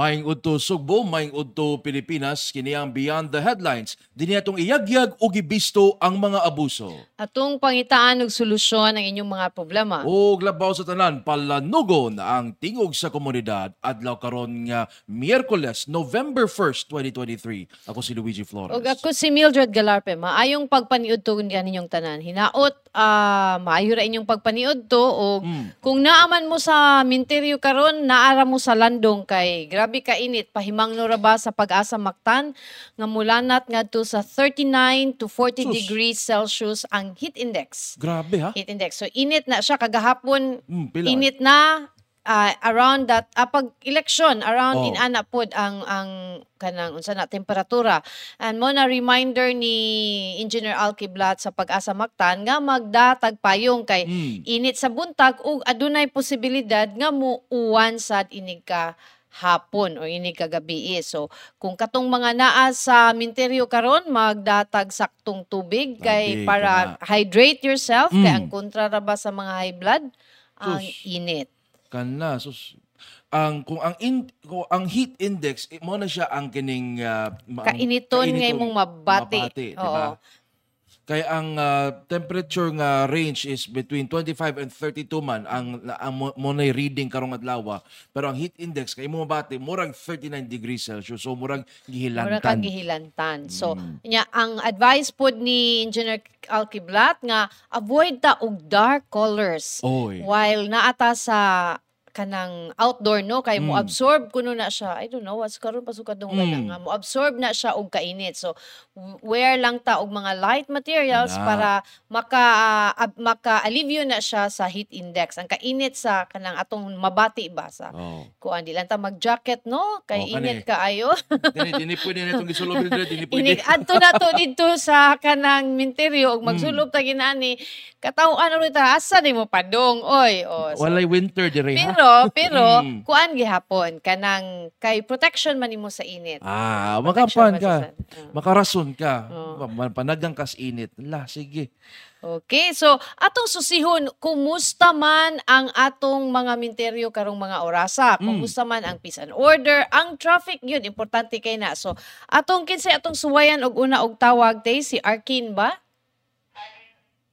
Maing udto Sugbo, maing udto Pilipinas, kini ang Beyond the Headlines. Dini atong iyagyag o gibisto ang mga abuso. Atong pangitaan og solusyon ang inyong mga problema. O labaw sa tanan, palanugon ang tingog sa komunidad adlaw karon nga Miyerkules, November 1st, 2023. Ako si Luigi Flores. Og ako si Mildred Galarpe, maayong pagpaniud to niyan ninyong tanan. Hinaot, ah maayo ra inyong pagpaniud to og Mm. kung naaman mo sa minteryo karon, naara mo sa landong kay grabe ka init pahimangno ra ba sa pag-asa maktan nga mulanat ngadto sa 39 to 40 Sus. degrees Celsius ang heat index. Grabe ha? Heat index. So init na siya kagahapon Mm, pila. init na ah, around that ah, pag election around Oh. in ana pod ang ang kanang unsa na temperatura and mo na reminder ni Engineer Alkiblat sa pag-asa Mactan nga magdatag payong kay Mm. init sa buntag ug adunay posibilidad nga muuwan sad inig ka hapon o inig ka gabi. So, kung katong mga naa sa minteryo karon magdatag saktong tubig kay Tubig, para hydrate yourself kay Mm. ang kontra ra ba sa mga high blood ang Sus. init. Kana sus ang kung ang in, kung ang heat index eh, mo na siya ang kining ang Kainiton kainiton imong mabati. mabati, Oo. diba? Kaya ang ah, temperature nga range is between 25 and 32 man ang, ang mo, mo na reading karong adlaw. Pero ang heat index kay mo mabati murag 39 degrees Celsius. So murag Mura gihilantan. kang gihilantan. So, Mm. nya ang advice pod ni Engineer Alkiblat nga avoid ta og dark colors. Oy. While naata sa kanang outdoor no kay mo Mm. absorb kuno na siya I don't know what's karon pasukad dong Mm. nga mo absorb na siya og kainit so wear lang ta og mga light materials Ana. para maka ab, maka alivio na siya sa heat index ang kainit sa kanang atong mabati ba sa Oh. kuan di lang ta mag jacket no kay Oh, init kani. kaayo Dini dini pwede na itong gisulod dili dini pwede. Adto na to dito sa kanang minteryo ug Hmm. magsulob ta ginani. Kataw-an ro ta asa di mo padong oy. Oh, so- Walay winter dire ha. pero pero Mm. kuan gihapon kanang kay protection man nimo sa init. Ah, makapan ka. ah. Makarason ka. Pa- Panagang kas init. La, sige. Okay, so atong susihon kumusta man ang atong mga minteryo karong mga orasa? Mm. Kumusta man ang peace and order? Ang traffic yun importante kay na. So atong kinsay atong suwayan og una og tawag tay si Arkin ba?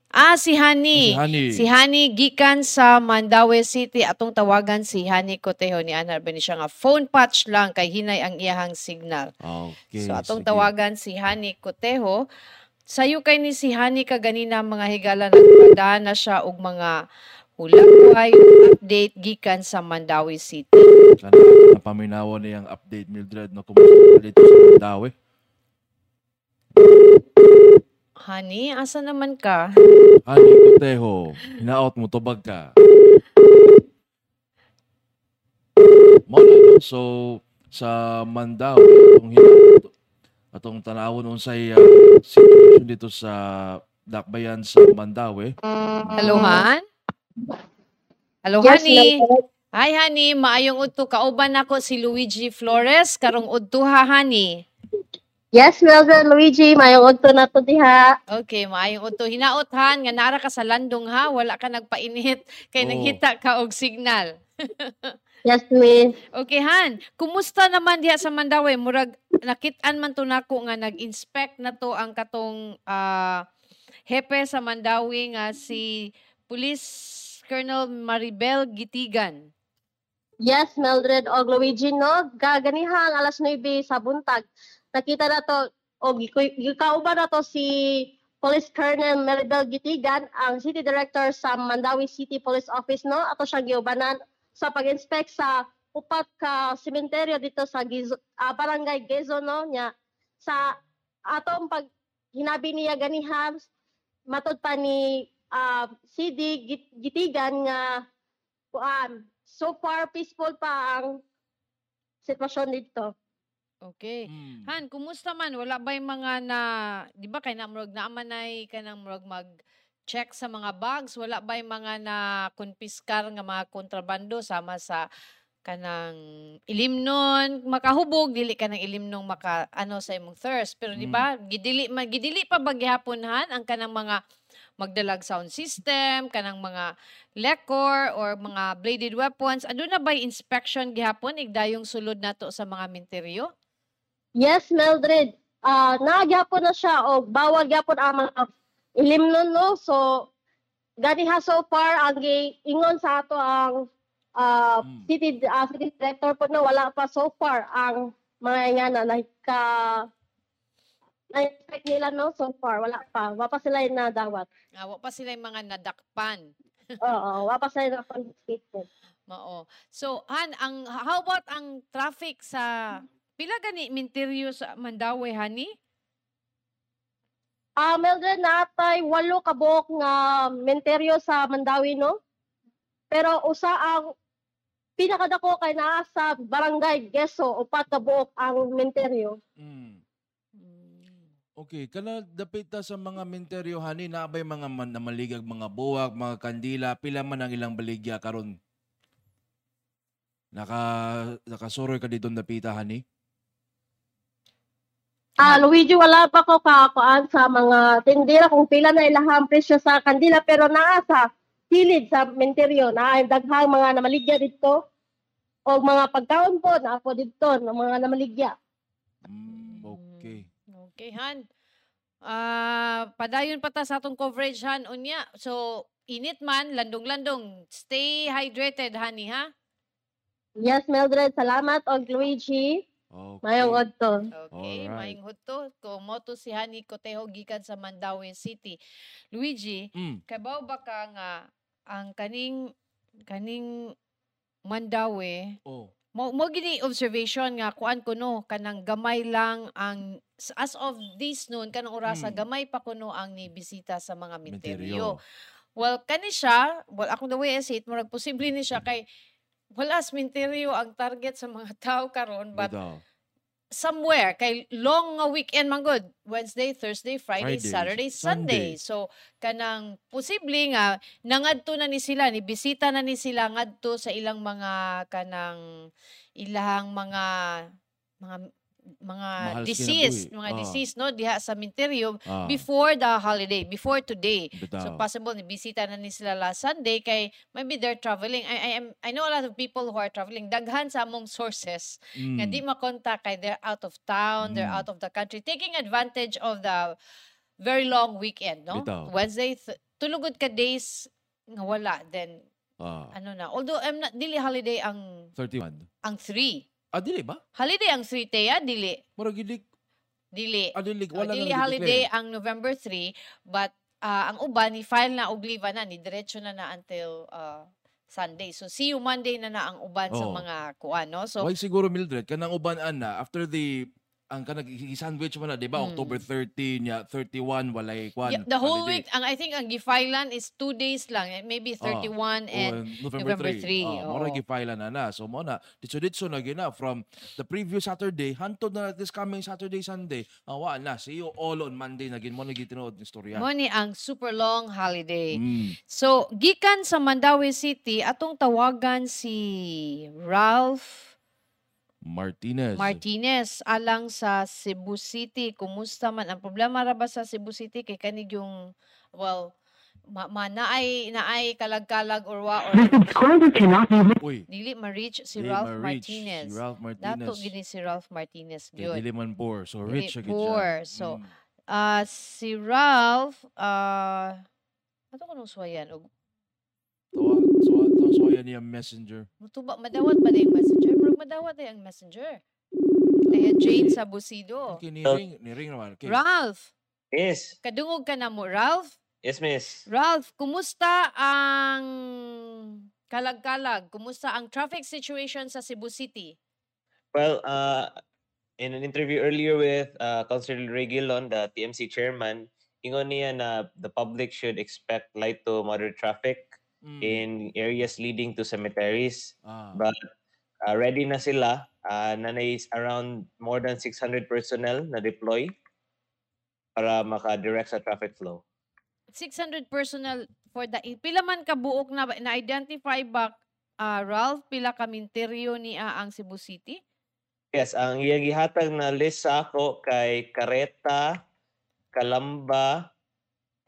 Ah, si Hani. Si Hani. Si Hani gikan sa Mandaue City atong tawagan si Hani Cotejo ni Anar ba ni siya nga phone patch lang kay hinay ang iyahang signal. Okay. So atong sige. tawagan si Hani Cotejo. Sayo kay ni si Hani kaganina mga higala nagpadaan na siya og mga hulagway update gikan sa Mandawi City. Kana ang paminawa niyang update Mildred no kumusta dito sa Mandawi. Hani, asa naman ka? Ani Cotejo, hinaot mo tubag ka. Mo na, no? So sa Mandawi atong hinaot atong tanawon unsay uh, situation dito sa Dakbayan sa Mandawi. Hello, Han? Hello, Yes, Hani. ma'am. Hi, Hani. Maayong udto. Kauban ako si Luigi Flores. Karong udto ha, Hani. Yes, Mildred Luigi, mayong udto na to diha. Okay, maayong udto. Hinaot, Han. Nga nara ka sa landong ha. Wala ka nagpainit. Kay Oo. nanghita ka og signal. Yes, miss. Okay, Han. Kumusta naman diha sa Mandawi? Murag nakit-an man to nako nga nag-inspect na to ang katong ah, hepe sa Mandawi nga si Police Colonel Maribel Gitigan. Yes, Mildred og Luigi, no? Gaganihang alas 9 sa buntag. Nakita na to, o gikauban na to si Police Colonel Maribel Gitigan, ang City Director sa Mandawi City Police Office, no? Ato siyang giubanan sa pag-inspect sa upat ka sementeryo dito sa Gizo, ah, Barangay Gezo, no? Nya, sa atong pag hinabi niya ganihan, matod pa ni ah, CD Git- Gitigan nga kuan so far peaceful pa ang sitwasyon dito. Okay. Mm. Han, kumusta man? Wala ba yung mga na, di ba kay na murag naamanay ka nang murag mag check sa mga bags? Wala ba yung mga na konpiskar nga mga kontrabando sama sa kanang ilimnon makahubog dili ka ng ilimnong maka ano sa imong thirst pero di ba gidili ma, gidili pa ba gihapon han ang kanang mga magdalag sound system, kanang mga lekor or mga bladed weapons. Ano na ba inspection gihapon igdayong sulod nato sa mga minteryo? Yes, Mildred. Ah, nagyapon na siya o bawal gyapon ang mga ilimnon no. So ganiha so far ang ingon sa ato ang ah, Mm. city ah, city director po no wala pa so far ang mga ingana like ka na-expect nila no so far wala pa wala pa sila na dawat Nga, wa pa sila yung mga nadakpan. oo wala pa sila na confiscated Mao. So, Han, ang how about ang traffic sa pila gani minteryo sa Mandawi, hani? Ah, Mildred, natay walo ka buok nga menteryo sa Mandawi, no? Pero usa ang pinakadako kay naa sa barangay Geso, upat ka buok ang menteryo. Mm. Okay, kana dapit ta sa mga menteryo hani naabay mga man, na maligag mga buwak, mga kandila, pila man ang ilang baligya karon. Naka nakasuroy ka dito dapita hani? Ah, Luigi, wala pa ko kakuan sa mga tindira kung pila na ilahang presyo sa kandila, pero naa sa silid sa menteryo, naa daghang mga namaligya dito. O mga pagkaon po, na po dito, ng mga namaligya. Mm, okay. Okay, Han. Ah, padayon pa ta sa atong coverage, Han. Unya. So, init man, landong-landong. Stay hydrated, honey, ha? Yes, Mildred, salamat. Og Luigi, Okay. mayong odto. Okay, Alright. maing hudto. Kumoto si Hani Cotejo gikan sa Mandawi City. Luigi, Mm. kabaw ba ka nga ang kaning kaning Mandawi Oh. mo mo gini observation nga kuan kuno kanang gamay lang ang as of this noon kanang orasa Mm. gamay pa kuno ang ni bisita sa mga Menteryo. minteryo. Well, kani siya, well, ako the way I see it, murag posible ni siya kay wala as minteryo ang target sa mga tao karon but Bitaw. somewhere kay long nga weekend man good Wednesday, Thursday, Friday, Friday, Saturday, Sunday. Sunday. So kanang posible nga nangadto na ni sila ni bisita na ni sila ngadto sa ilang mga kanang ilang mga mga mga Mahal kinabuhi. mga Ah. deceased no diha sa minteryo Ah, before the holiday, before today. bitaw. So possible ni bisita na ni sila last Sunday kay maybe they're traveling. I I am I know a lot of people who are traveling. Daghan sa among sources nga Mm. di makontak kay they're out of town, they're Mm. out of the country, taking advantage of the very long weekend, no? Bitaw. Wednesday, th- tulugod ka days nga wala, then Ah, ano na. Although I'm not, dili holiday ang 31. ang 3. Ah, dili ba? Holiday ang 3 teya, dili. Murag gili. Dili. Ah, dili. Oh, Wala dili nang holiday i-declare. ang November 3, but ah, ang uban ni file na og leave na ni diretso na na until ah, Sunday. So see you Monday na na ang uban sa Oo. mga kuan, no? So Why siguro Mildred kanang uban ana after the ang kanang sandwich man na, di ba? Mm. October 13, ya 31 walay kwan. Yeah, the whole holiday. week, ang I think ang gifilan is two days lang, eh, maybe 31 Oh, and November, November 3. 3, Oh, mora gifile na na. So mo na ditso-ditso na gina from the previous Saturday hantod na this coming Saturday Sunday. Awa na see you all on Monday na gin mo na gitinuod ni storya. mo ni ang super long holiday. Mm. So, gikan sa Mandawi City, atong tawagan si Ralph Martinez. Martinez alang sa Cebu City. Kumusta man ang problema ra ba sa Cebu City kay kanig yung well ma, ma naay naay kalag-kalag or wa or Uy. dili ma-reach si di Ralph ma-reach Martinez. Si Ralph Martinez. Dato gini si Ralph Martinez Kay gyud. dili man poor. So Dili rich siya gid poor. siya. So, Mm. Ah, si Ralph ah ato ko nung suwayan og so, yan niya messenger. mutuba madawat pa yung messenger. Murag madawat ay ang messenger. Kaya Jane sa Busido. Okay, ni ring, ni ring naman. Okay. Ralph, Miss. kadungog ka na mo. Ralph, Yes, miss. Ralph, kumusta ang kalag-kalag? Kumusta ang traffic situation sa Cebu City? Well, uh, in an interview earlier with uh, Councilor Regilon, the TMC chairman, ingon niya na the public should expect light to moderate traffic Mm. in areas leading to cemeteries. Ah. But uh, ready na sila. Uh, nanay is around more than 600 personnel na deploy para maka-direct sa traffic flow. 600 personnel for the... Pila man ka buok na, na-identify ba, ah, Ralph, pila ka minteryo ni ah, ang Cebu City? Yes, ang iyang gihatag na list sa ako kay Kareta, Kalamba,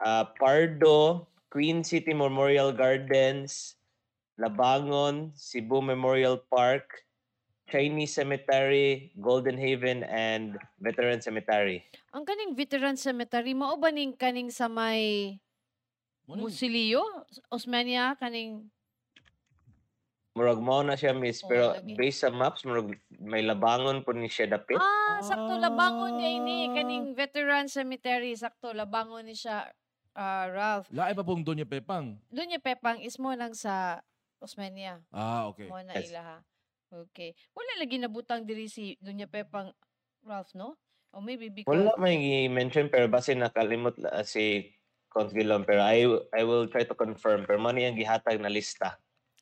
uh, Pardo, Queen City Memorial Gardens, Labangon, Cebu Memorial Park, Chinese Cemetery, Golden Haven, and Veteran Cemetery. Ang kaning veteran cemetery mao ba ning kaning sa may Musilio, Osmania kaning Murag mao na siya miss, pero lagi. based sa maps, murag may labangon po ni siya dapit. Ah, sakto labangon kay ni Ah. kaning veteran cemetery sakto labangon ni siya ah, Ralph. Laay pa pong Doña Pepang. Doon yung Pepang is mo lang sa Osmania. Ah, okay. Mo na Yes. ila ha. Okay. Wala lagi nabutang diri si Dunya Pepang Ralph, no? Or maybe because Wala may mention pero base nakalimot la si Consgilon pero I I will try to confirm pero man ang gihatag na lista.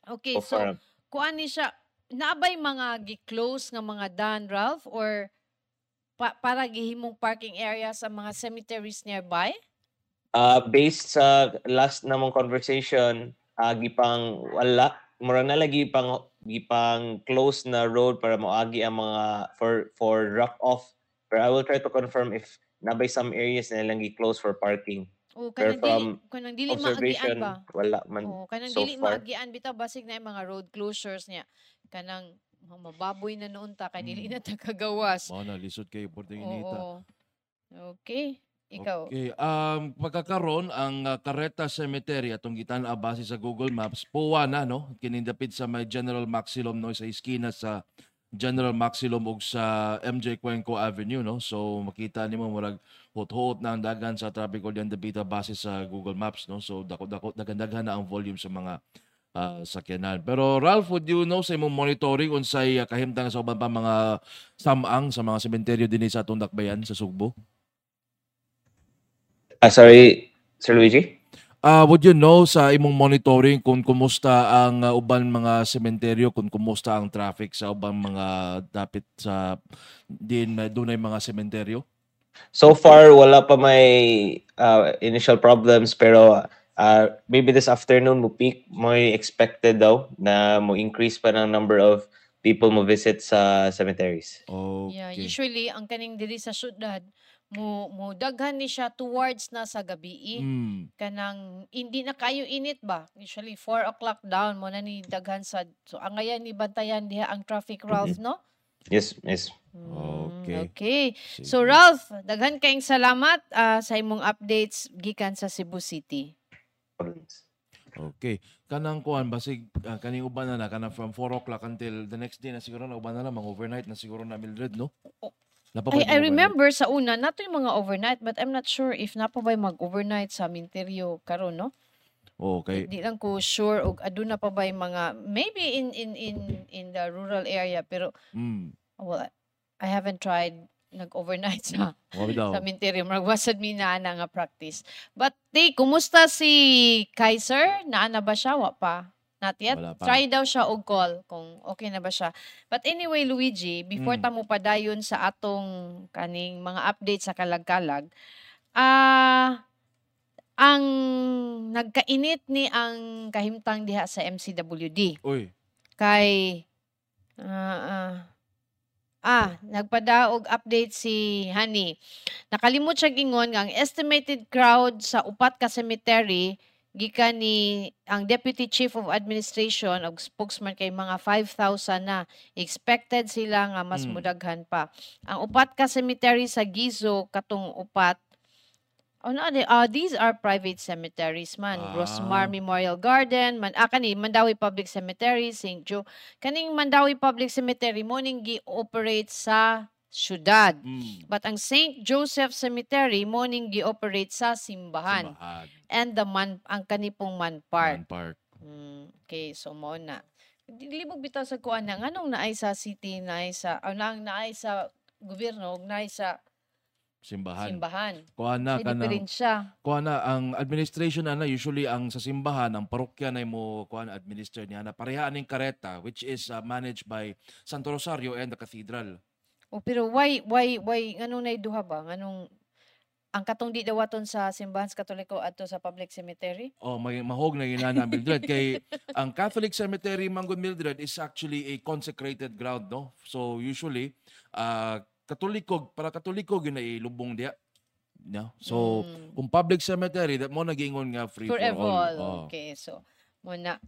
Okay, so farm. kuan ni siya naabay mga gi-close nga mga dan Ralph or pa- para gihimong parking area sa mga cemeteries nearby? Uh, based sa last namong conversation, uh, gipang wala mura na lagi pang gipang close na road para moagi ang mga for for drop off. Pero I will try to confirm if nabay some areas na lang gi-close for parking. O Pero kanang dili kanang dili maagian ba? wala man. Oo, kanang so dili far. maagian bitaw basig na yung mga road closures niya. Kanang mababoy na noon ta kay dili Mm. na ta kagawas. Mao na lisod kayo Portuguinita. Oo. Okay. Ikaw. Okay. Um, pagkakaroon, ang uh, Carreta Cemetery atong gitan base sa Google Maps, puwa na, no? Kinindapit sa may General Maximum, no? Sa iskina sa General Maximum ug sa MJ Cuenco Avenue, no? So, makita nimo murag hot-hot na ang dagan sa traffic oriented base sa Google Maps, no? So, dako-dako daghan na ang volume sa mga uh, sakyanan. Pero Ralph, would you know sa imong monitoring unsay uh, kahimtang sa uban pa mga samang sa mga sementeryo dinhi sa atong dakbayan sa Sugbo? Ah, sorry, Sir Luigi? Ah, would you know sa imong monitoring kung kumusta ang uh, uban mga sementeryo, kung kumusta ang traffic sa ubang mga dapit sa din uh, dunay mga sementeryo? So far, wala pa may uh, initial problems pero uh, maybe this afternoon mo peak may expected daw na mo increase pa ng number of people mo visit sa cemeteries. Yeah, Okay. usually ang kaning diri sa syudad mo mo daghan ni siya towards na sa gabi. Mm. kanang hindi na kayo init ba usually 4 o'clock down mo na ni daghan sa so ang ngayon ni bantayan diha ang traffic Ralph no Yes, yes. Mm, Okay. okay Sige. so Ralph daghan kayong salamat ah, sa imong updates gikan sa Cebu City Okay. Kanang kuan basig uh, kaning uban na na kanang from 4 o'clock until the next day na siguro na uban na mga overnight na siguro na Mildred, no? O- Napabay I, I remember sa una nato yung mga overnight but I'm not sure if napa ba mag-overnight sa Minterio karon no Oh, okay. di lang ko sure og aduna pa ba yung mga maybe in in in in the rural area pero Mm. well I haven't tried nag-overnight sa daw. sa Minterio. Maragwasad mi na nga practice. But te, kumusta si Kaiser? Naana ba siya? Wa pa. Not yet. Pa. Try daw siya og call kung okay na ba siya. But anyway, Luigi, before Mm. ta mo padayon sa atong kaning mga update sa kalag-kalag, ah ang nagkainit ni ang kahimtang diha sa MCWD Uy. kay ah ah, ah nagpadaog update si Honey. Nakalimot siya gingon nga ang estimated crowd sa upat ka cemetery gikan ni ang Deputy Chief of Administration og spokesman kay mga 5,000 na expected sila nga mas Mm. mudaghan pa. Ang upat ka cemetery sa Gizo katong upat Oh, no, ah, these are private cemeteries man. Ah. Rosmar Memorial Garden, man, ah, kani, Mandawi Public Cemetery, St. Joe. Kaning Mandawi Public Cemetery mo ning gi-operate sa syudad. Mm. But ang St. Joseph Cemetery mo ning gi-operate sa simbahan. Simbahan. And the man ang kanipong man park. Man Park. Mm, okay, so mo na. Dilibog bitaw sa kuan na nganong naay sa city, naay sa oh, nang naay sa gobyerno, ug naay sa Simbahan. simbahan. Kuha na ka ng kuha na ang administration na na usually ang sa simbahan ang parokya na mo kuha na administer niya na pareha ning kareta which is uh, managed by Santo Rosario and the cathedral. Oh, pero why why why nganong nay duha ba? Nganong ang katong di dawaton sa simbahan Katoliko adto sa public cemetery? Oh, may mahog na ginana Mildred kay ang Catholic Cemetery Mangon Mildred is actually a consecrated ground no. So usually uh, Katoliko para Katoliko gyud na ilubong diha. No? So, Mm. kung public cemetery, that mo nagingon nga free For for, all. all. Oh. Okay, so muna.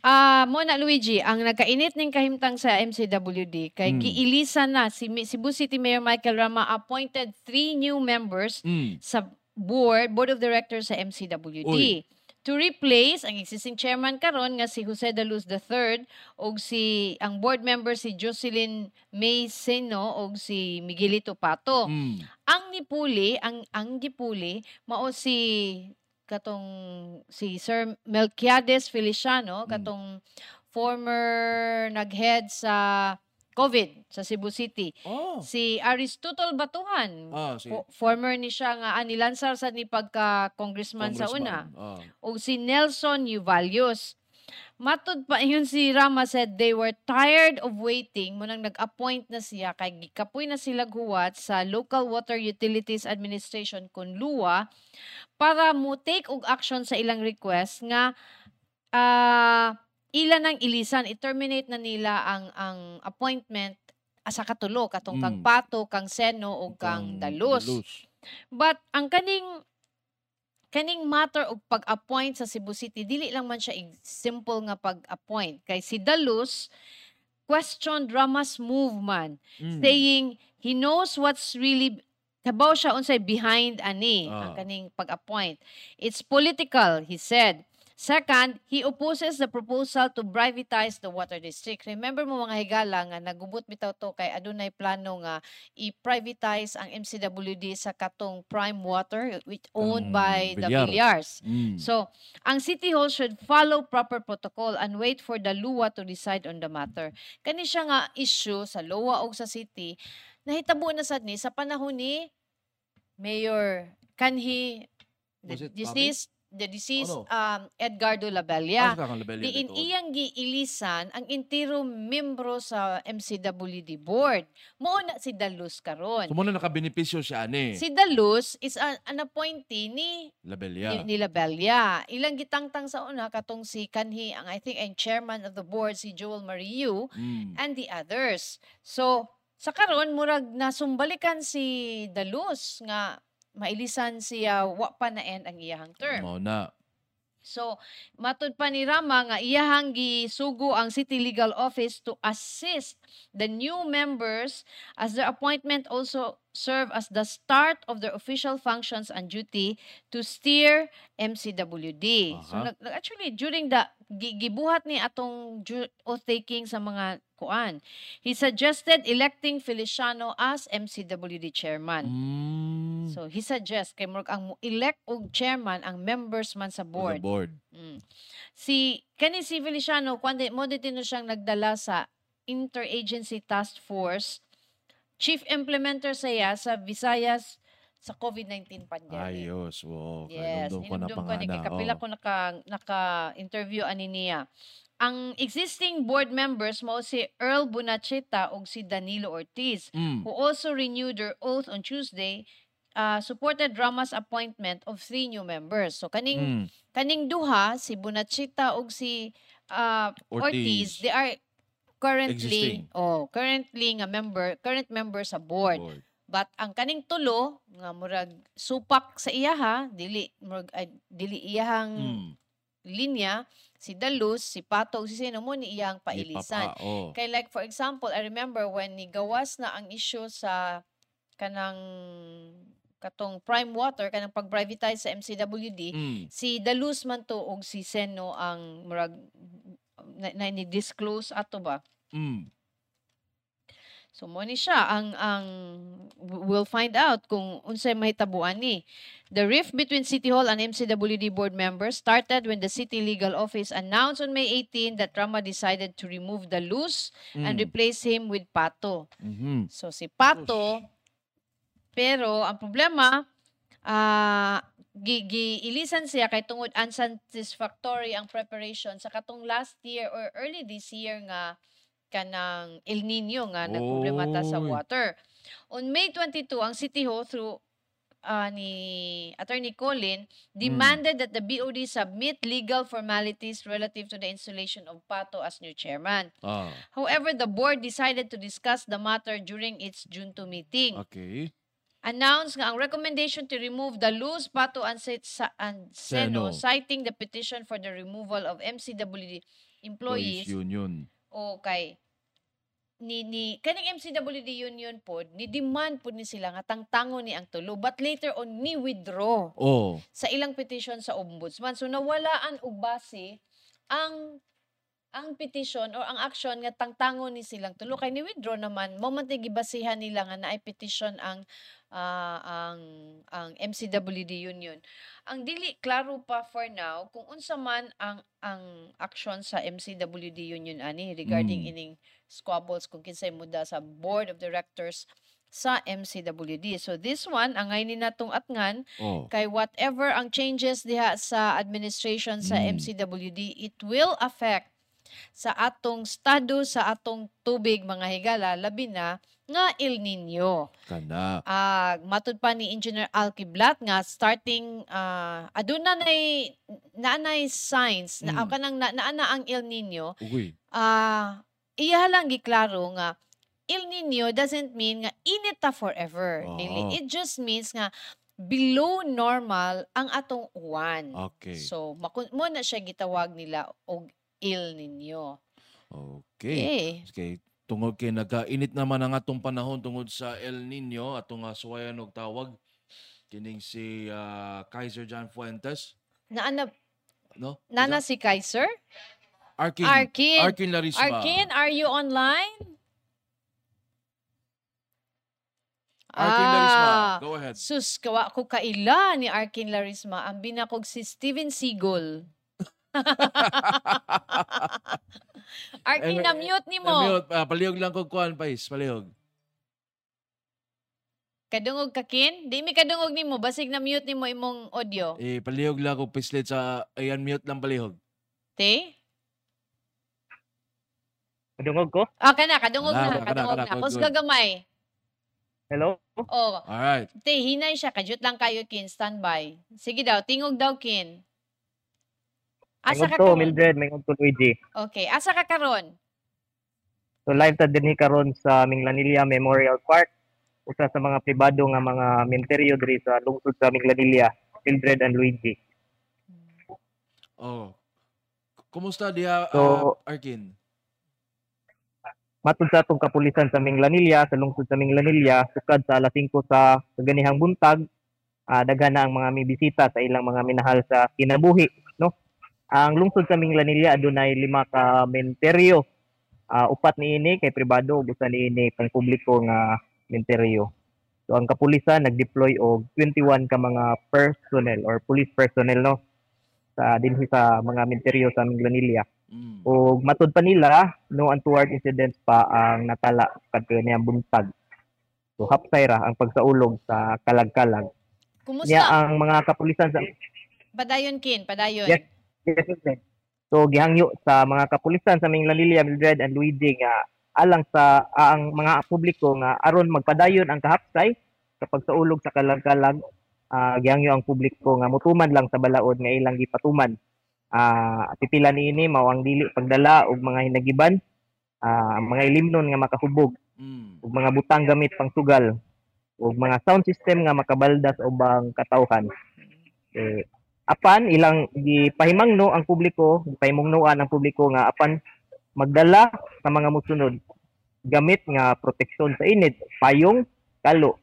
Ah, muna Luigi, ang nagkainit ning kahimtang sa MCWD kay Mm. giilisan na si Cebu City Mayor Michael Rama appointed three new members Mm. sa board, board of directors sa MCWD. Uy. To replace ang existing chairman karon nga si Jose de Luz III og si ang board member si Jocelyn May Seno og si Miguelito Pato. Mm. Ang nipuli, ang ang gipuli mao si katong si Sir Melquiades Feliciano Mm. katong former nag-head sa COVID sa Cebu City. Oh. Si Aristotol Batuhan. Ah, si fo- former ni siya nga ah, nilansar sa ni pagka congressman, sa una. Ah. o si Nelson Uvalios. Matud pa yun si Rama said they were tired of waiting mo nang nag-appoint na siya kay gikapoy na sila guwat sa Local Water Utilities Administration kun LUA para mo take og action sa ilang request nga ah ila nang ilisan i-terminate na nila ang ang appointment asa katulo katong kang Mm. Pato, kang Seno o kang Dalos. But ang kaning kaning matter og pag-appoint sa Cebu City dili lang man siya simple nga pag-appoint kay si Dalus questioned Rama's move man Mm. saying he knows what's really kabaw siya unsay behind ani ang Ah. kaning pag-appoint it's political he said Second, he opposes the proposal to privatize the water district. Remember mo mga higala nga nagubot bitaw to kay adunay plano nga i-privatize ang MCWD sa katong prime water which owned Ang by the Villar. Villars. Mm. So, ang City Hall should follow proper protocol and wait for the LUA to decide on the matter. Kani siya nga issue sa LUA o sa City, nahitabo na sad ni sa panahon ni Mayor kanhi the deceased the deceased Ano? um, Edgardo Ah, Labella. sa kang Diin dito. iyang giilisan ang intiro membro sa MCWD board. Mao na si Dalus karon. So, muna nakabenepisyo siya ani. Si Dalus is an, an appointee ni labelya. ni, nila Belia. Ilang gitangtang sa una katong si kanhi ang I think ang chairman of the board si Joel Mariu Mm. and the others. So sa karon murag nasumbalikan si Dalus nga mailisan siya wa pa na end ang iyahang term. Mao na. So, matud pa ni Rama nga iyahang gisugo ang City Legal Office to assist the new members as their appointment also serve as the start of their official functions and duty to steer MCWD. So, nag, nag- actually, during the, gi- gibuhat ni atong ju- oath-taking sa mga kuan, he suggested electing Feliciano as MCWD chairman. Mm. So, he suggests kay murag ang elect og chairman ang members man sa The board. board. Mm. Si kani si Feliciano kundi mo ditino siyang nagdala sa Interagency Task Force chief implementer saya sa Visayas sa COVID-19 pandemic. Ayos. Wow. Yes, ko na ko ni kapila Oo. ko naka naka-interview ani niya. Ang existing board members mao si Earl Bunacheta ug si Danilo Ortiz Mm. who also renewed their oath on Tuesday uh, supported Rama's appointment of three new members. So kaning Mm. kaning duha si Bunachita ug si uh, Ortiz. Ortiz. they are currently Existing. oh currently nga member current member sa board. Board. But ang kaning tulo nga murag supak sa iyaha dili murag ay, dili iyahang Mm. linya si Dalus, si Pato ug si Sino mo ni iyang pailisan. Ipapa, oh. Kay like for example, I remember when ni gawas na ang issue sa kanang katong prime water kanang pag-privatize sa MCWD, Mm. si Dalus man to og si Seno ang murag na, na ni-disclose ato ba? Mm. So mo ni siya ang ang we'll find out kung unsay mahitabuan ni. The rift between City Hall and MCWD board members started when the City Legal Office announced on May 18 that Rama decided to remove the loose and Mm. replace him with Pato. Mhm. So si Pato pero ang problema ah gi, giilisan siya kay tungod unsatisfactory ang preparation sa katong last year or early this year nga kanang El Nino nga nagproblemata sa Oy. water. On May 22 ang City Hall through ah, ni Attorney Colin demanded that the BOD submit legal formalities relative to the installation of Pato as new chairman. Ah. However, the board decided to discuss the matter during its June 2 meeting. Okay. Announced nga ang recommendation to remove the Luz, Pato, and, Sa- and Seno, Seno. citing the petition for the removal of MCWD employees Police Union. o kay ni ni kaning MCWD union pod ni demand pod ni sila nga tangtango ni ang tulo but later on ni withdraw Oh, sa ilang petition sa ombudsman so nawalaan og base ang ang petition or ang action nga tangtango ni silang tulo kay ni withdraw naman ni gibasihan nila nga naay petition ang ah, ang ang MCWD union ang dili klaro pa for now kung unsa man ang ang action sa MCWD union ani regarding Mm. ining squabbles kung kinsay muda sa board of directors sa MCWD. So this one angay ni natong atngan oh. kay whatever ang changes diha sa administration sa Mm. MCWD, it will affect sa atong estado sa atong tubig mga higala labi na nga El Nino. Kana. Ah, matud pa ni Engineer Alkiblat nga starting ah aduna nay naanay signs na Mm. kanang na, naana ang El Nino Uy. ah iya lang giklaro nga El Nino doesn't mean nga init ta forever. Oo. Dili. It just means nga below normal ang atong uwan. Okay. So makun mo na siya gitawag nila og El Nino. Okay. Okay. Okay. Tungod kay nagkainit naman ang atong panahon tungod sa El Nino atong uh, suwayan og tawag kining si ah, Kaiser John Fuentes, Naana no? nana si Kaiser? Arkin. Arkin. Arkin Larisma. Arkin, are you online? Arkin Larisma. Ah, Go ahead. Sus, kawa ko kaila ni Arkin Larisma. Ang binakog si Steven Seagull. Arkin, Eh, na-mute ni mo. Namiyot, ah, palihog lang kog kuan pais, palihog. Kadungog ka, Kin? Di mi kadungog ni mo. Basig na-mute ni mo imong audio. Eh palihog lang kog pislit sa ayan mute lang palihog. Te? Kadungog ko? Ah, kana. Kadungog na. kana, Kadungog kana, na. good, Kusga gamay. Hello? Oh, All right. te, hinay siya. Kajut lang kayo, Kin. Standby. Sige daw. Tingog daw, Kin. Asa Mayroon ka to, karon? Mildred, mayroon to Luigi. Okay. Asa ka karon? So live ta dinhi karon sa Minglanilla Memorial Park. Usa sa mga pribado nga mga menteryo diri sa lungsod sa Minglanilla, Mildred and Luigi. Oh. Kumusta diha So- ah, Arkin? Matud sa atong kapulisan sa Minglanilla, sa lungsod sa Minglanilla, sukad sa alas 5 sa kaganihang buntag, ah, daghan na ang mga mibisita sa ilang mga minahal sa kinabuhi? Ang lungsod sa Minglanilla adunay lima ka menteryo. Ah, upat ni ini kay pribado ug usa ni ini pang publiko nga menteryo. So ang kapulisan nag-deploy og 21 ka mga personnel or police personnel no sa dinhi sa mga menteryo sa Minglanilla. Mm. O matud pa nila, no untoward incidents pa ang natala kadto niya buntag. So hapsay ra ang pagsaulog sa kalag-kalag. Kumusta? Niya ang mga kapulisan sa Padayon, Kin. Padayon. Yes. Yes, Mildred. So gihangyo sa mga kapulisan sa Minglanilla, Mildred and Luigi nga alang sa ah, ang mga publiko nga aron magpadayon ang kahapsay kapag sa ulog sa kalag-kalag ah, gihangyo ang publiko nga mutuman lang sa balaod nga ilang gipatuman. Ah pipila niini mao ang dili pagdala og mga hinagiban, ah, mga ilimnon nga makahubog Mm. ug mga butang gamit pang sugal ug mga sound system nga makabaldas sa ubang katawhan. Eh, apan ilang gipahimangno ang publiko, gipahimungnoan ang publiko nga apan magdala sa mga musunod gamit nga proteksyon sa init, payong, kalo,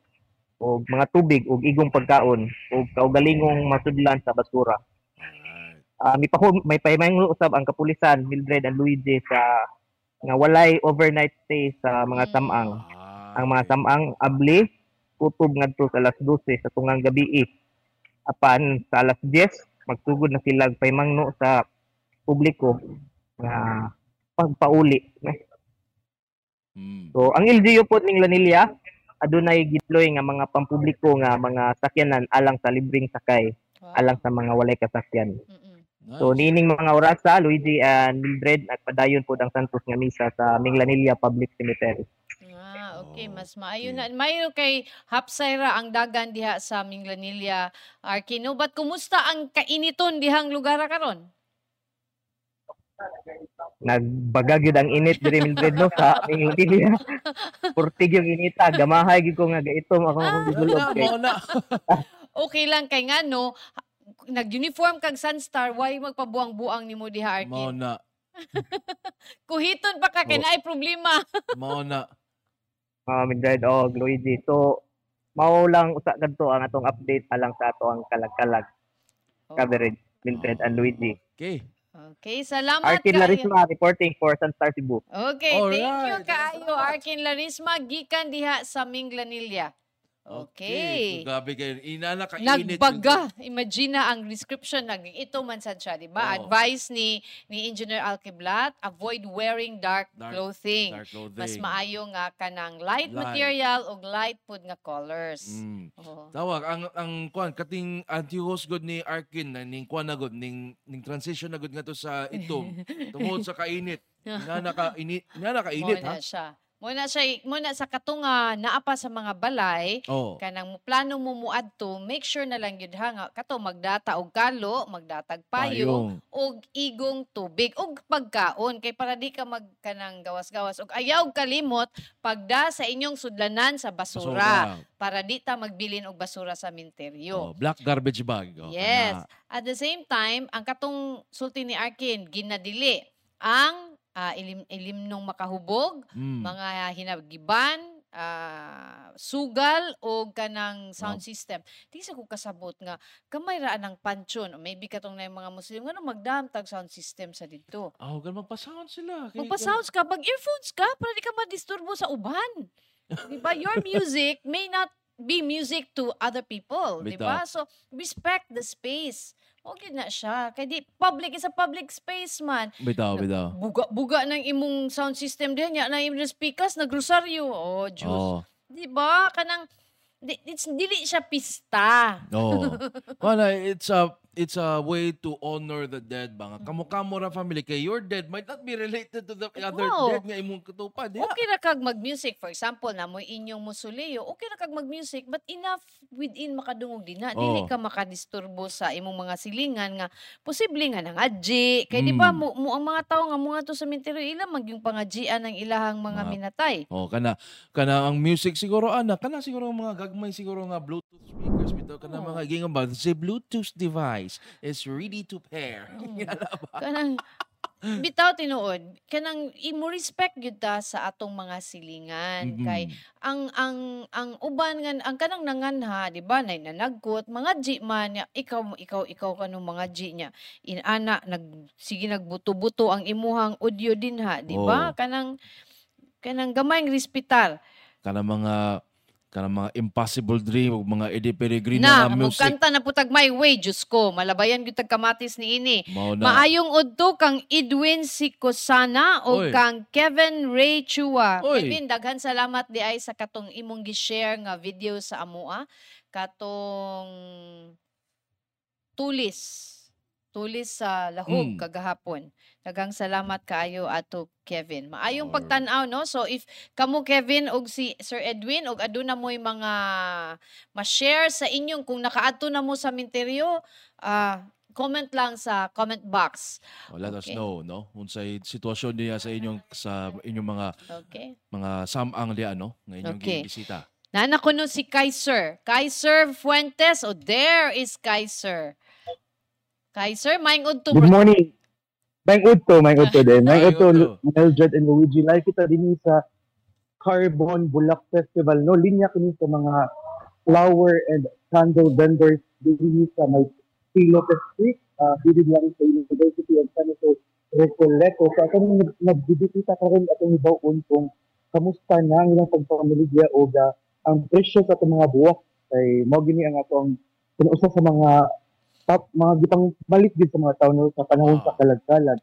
o mga tubig ug igong pagkaon ug kaugalingong masudlan sa basura. Alright. Ah, may pahum, may pahimangno usab ang kapulisan Mildred and Luigi sa nga walay overnight stay sa mga samang Ah, ang mga samang abli kutob ngadto sa alas 12 sa tungang gabi apan sa alas 10 magsugod na sila paymangno sa publiko nga pagpauli Mm. so ang LGU pod ning Lanilla adunay gideploy nga mga pampubliko nga mga sakyanan alang sa libreng sakay Wow. alang sa mga walay kasakyan. Nice. so niining mga orasa Luigi and Mildred nagpadayon pod ang Santos nga misa sa Minglanilla Public Cemetery Ah, okay. Oh, Mas maayo okay. na. Mayo kay Hapsayra ang dagan diha sa Minglanilla, Arkino. But kumusta ang kainiton dihang lugar karon? nagbagag yun ang init diri Mildred no sa aming Lanilia. Purtig yung inita, gamahay gid ko nga gaitom ako akong gidulog Wala, kay. Okay lang kay nga no, ha- nag-uniform kag Sunstar, why magpabuang-buang nimo diha Mo Arkin? na. Kuhiton pa ka kay Oh. naay problema. Mo na. Ah, Mildred oh Luigi. So mao lang usa kadto ang atong update alang sa ato ang kalag-kalag Oh. coverage Mildred and Luigi. Okay. Okay, salamat Arkin. Larisma reporting for Sunstar Cebu. Okay, thank you Alright. kaayo Arkin Larisma gikan diha sa Minglanilla. Okay. Grabe kayo. Inana ka init. Nagbaga. Imagine na ang description nag ito man sad siya, di ba? Oo. Advice ni ni Engineer Alkiblat, avoid wearing dark, Dark- clothing. Dark clothing. Mas maayo nga kanang light, Light. material ug light pud nga colors. Mm. Oo. Tawag ang ang kuan kating anti-host god ni Arkin na ning kuan na god ning ning transition na god nga to sa itom tungod sa kainit. Init, init Muna ha. siya. Muna siya, muna sa katunga naapa sa mga balay, Oh. kanang plano mo muadto, make sure na lang yun ha kato magdata og kalo, magdatag payo, Payong. og igong tubig og pagkaon kay para di ka magkanang gawas-gawas og ayaw kalimot pagda sa inyong sudlanan sa basura, Basura. para di ta magbilin og basura sa Oh, minteryo. black garbage bag. Oh, Yes. kana. At the same time, ang katong sulti ni Arkin ginadili ang ah, ilim ilim nung makahubog, Mm. mga hinagiban, ah, sugal o kanang sound Oh. system. Di sa ko kasabot nga gamay ra ng pansyon o maybe katong na mga Muslim nga magdamtag sound system sa dito. Oh, gan magpa-sound sila. Kay- Magpa-sounds ka, mag earphones ka para di ka madisturbo sa uban. Di ba? Your music may not be music to other people, di ba? So respect the space. Okay na siya. Kaya di, public is a public space man. Bitaw, bitaw. Buga-buga ng imong sound system din niya na imong speakers nagrosaryo. Oh, Diyos. Oh. Di ba? Kanang di, it's, dili siya pista. Oh. Wala, it's a it's a way to honor the dead ba nga. Kamo-kamo ra family kay your dead might not be related to the other Wow. dead nga imong katupad. Yeah. Okay ra kag mag-music. For example, na mo inyong musuleyo, okay ra kag mag-music, but enough within makadungog din na. Dili Oo. ka makadisturbo sa imong mga silingan nga posible nga nangadji. Kay di ba Mm. mo, mo ang mga tao nga mga to sa minteryo ila magyung pangadjian ng ilahang mga Mga- minatay. Oh, kana kana ang music siguro ana kana siguro ang mga gagmay siguro nga Bluetooth speakers bitaw kana Oo. mga gingon ba si Bluetooth device is ready to pair. Ba? kanang bitaw tinuod kanang imo respect gyud ta sa atong mga silingan kay Mm. ang ang ang uban nga ang kanang nanganha di ba nay nanagkot mga G man niya ikaw ikaw ikaw kanong mga G niya inana nag sige nagbuto-buto ang imuhang audio din ha di ba Oo. kanang kanang gamay ang respetar kana mga kana mga impossible dream ug mga Eddie Peregrino na mo music. kanta na putag my way Diyos ko malabayan gyud kamatis ni ini na. Maayong udto kang Edwin Sikosana o Oy. kang Kevin Ray Chua. Oy. Kevin, daghan salamat di ay sa katong imong gi-share nga video sa amoa. Katong tulis. Tulis sa lahog Mm. kagahapon. Daghang salamat kaayo ato Kevin. Maayong Alright. pagtan-aw no. So if kamo Kevin og si Sir Edwin og aduna mo'y mga ma-share sa inyong kung nakaadto na mo sa minteryo, ah comment lang sa comment box. Oh, let us Okay. know no unsay sitwasyon niya sa inyong sa inyong mga Okay? mga samang diya no nga inyong Okay. bisita. Nana ko no si Kaiser. Kaiser Fuentes. Oh, there is Kaiser. Kaiser, maing udto Good morning. Maing udto, maing udto din. Maing Maing udto, udto. Mildred and Luigi. Live kita din sa Carbon Bulak Festival. No, linya kini sa mga flower and candle vendors din sa may Pilotes Street. Uh, dili lang sa University of San Jose Recoleto. So, ako nang nagbibisita ka rin atong ibawon kung kamusta na ang ilang pagpamiligya o ga ang presyo sa mga buwak kay mo gini ang atong pinuusa sa mga top mga gipang balik din sa mga tao no, sa panahon Ah. sa kalagkalag.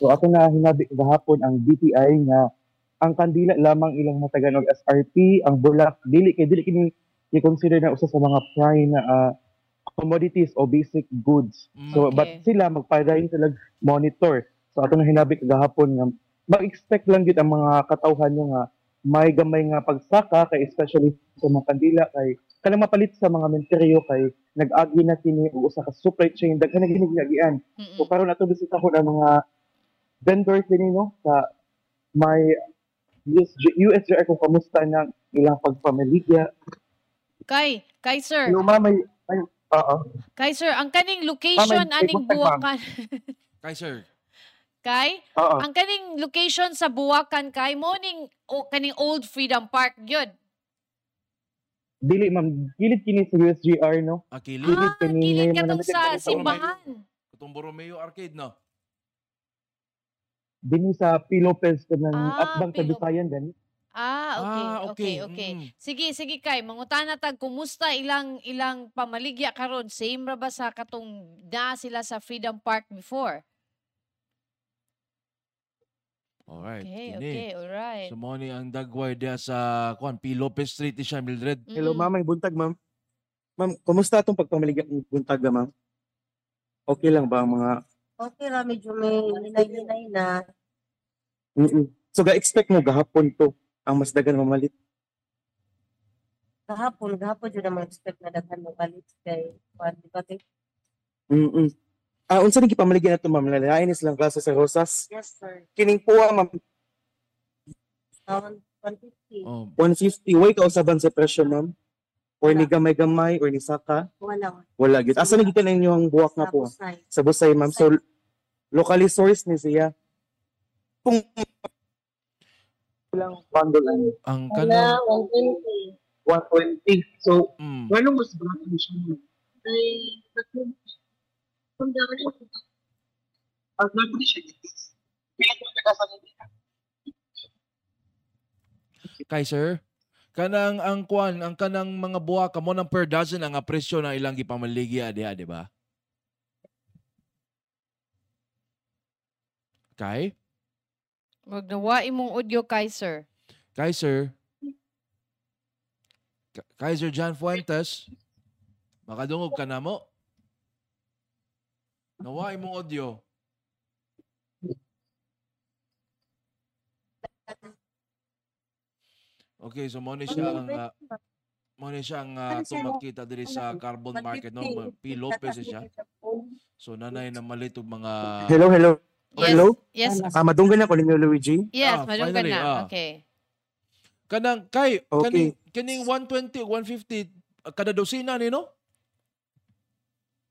So ako na hinabi gahapon ang BPI nga ang kandila lamang ilang matagan og SRP, ang bulak dili kay dili kini i-consider na usa sa mga prime na ah, commodities o basic goods. Mm. So Okay. but sila magpadayon sila monitor. So ato na hinabi gahapon nga mag-expect lang gid ang mga katawhan nyo nga may gamay nga pagsaka kay especially sa mga kandila kay kanang mapalit sa mga menteryo kay nag-agi na kini og usa ka supply chain daghan na gini ginagian. Mm-mm. So karon ato bisita ko ang mga vendors din no sa may USG, USGR kung kamusta na ilang pagpamaligya. Kay, kay sir, Hello, ma'am. May, ay, oo. kay sir, ang kaning location may aning buwakan. Kay sir. kay, Oo. ang kaning location sa buwakan kay mo ning o, kaning Old Freedom Park gyud. Dili, ma'am. Gilid kini sa USGR, no? Ah, kini kilid ngayon ka mo tong namin sa simbahan. Itong Borromeo Arcade, no? Dini sa P. Lopez ka ng Ah, Atbang P. Lopez. Kabisayan din. Ah, okay, Ah, okay, okay. okay. Mm. Sige, sige kay, mangutana tag kumusta ilang ilang pamaligya karon? Same ra ba sa katong na sila sa Freedom Park before? Alright. Okay, kini. okay, alright. So mo ni ang dagway dia sa kuan P. Lopez Street siya Mildred. Hello, Mm-mm. ma'am. May buntag, ma'am. Ma'am, kumusta itong pagpamaligya ng buntag, ma'am? Okay lang ba ang mga... Okay ra, medyo may hinay-hinay na. Mm-mm. So, ga-expect mo gahapon to ang mas dagan mamalit. Kahapon, kahapon yun naman expect na daghan mo balit kay Juan, di ba? Mm-mm. Ah, unsa ni gipamaligya na to, ma'am? Lalain is lang klase sa Rosas. Yes, sir. Kining puwa, ma'am. Around 150. Oh, 150. Way ka usaban sa presyo, ma'am? Or ni gamay-gamay, or ni saka? Wala. Wala, git. Asa na gita na inyong buwak nga po? Sa Busay, ma'am. So, locally sourced ni siya. Kung lang bundle ang ang Wala, kanang 120. 120. So, mm, ano mas barato ni siya? Ay, kay sir. Kanang ang kuan, ang kanang mga buwa kamo ng per dozen ang presyo ng ilang gipamaligya diha, di ba? Kay? Wag nawa imong audio kay sir. Kaiser, Ka- Kaiser John Fuentes, makadungog ka na mo. Nawa imong audio. Okay, so mo ni siya ang uh, mo ni siya ang uh, tumakita diri sa carbon market no P Lopez siya. So nanay na malit mga Hello, hello. Yes. Hello? Yes. Ah, madunggan ako ninyo, Luigi. Yes, Ah, madung ka finally, na. ah. Okay. kanang kay Okay. kaning kaning 120 ug 150 uh, kada dosina ni no?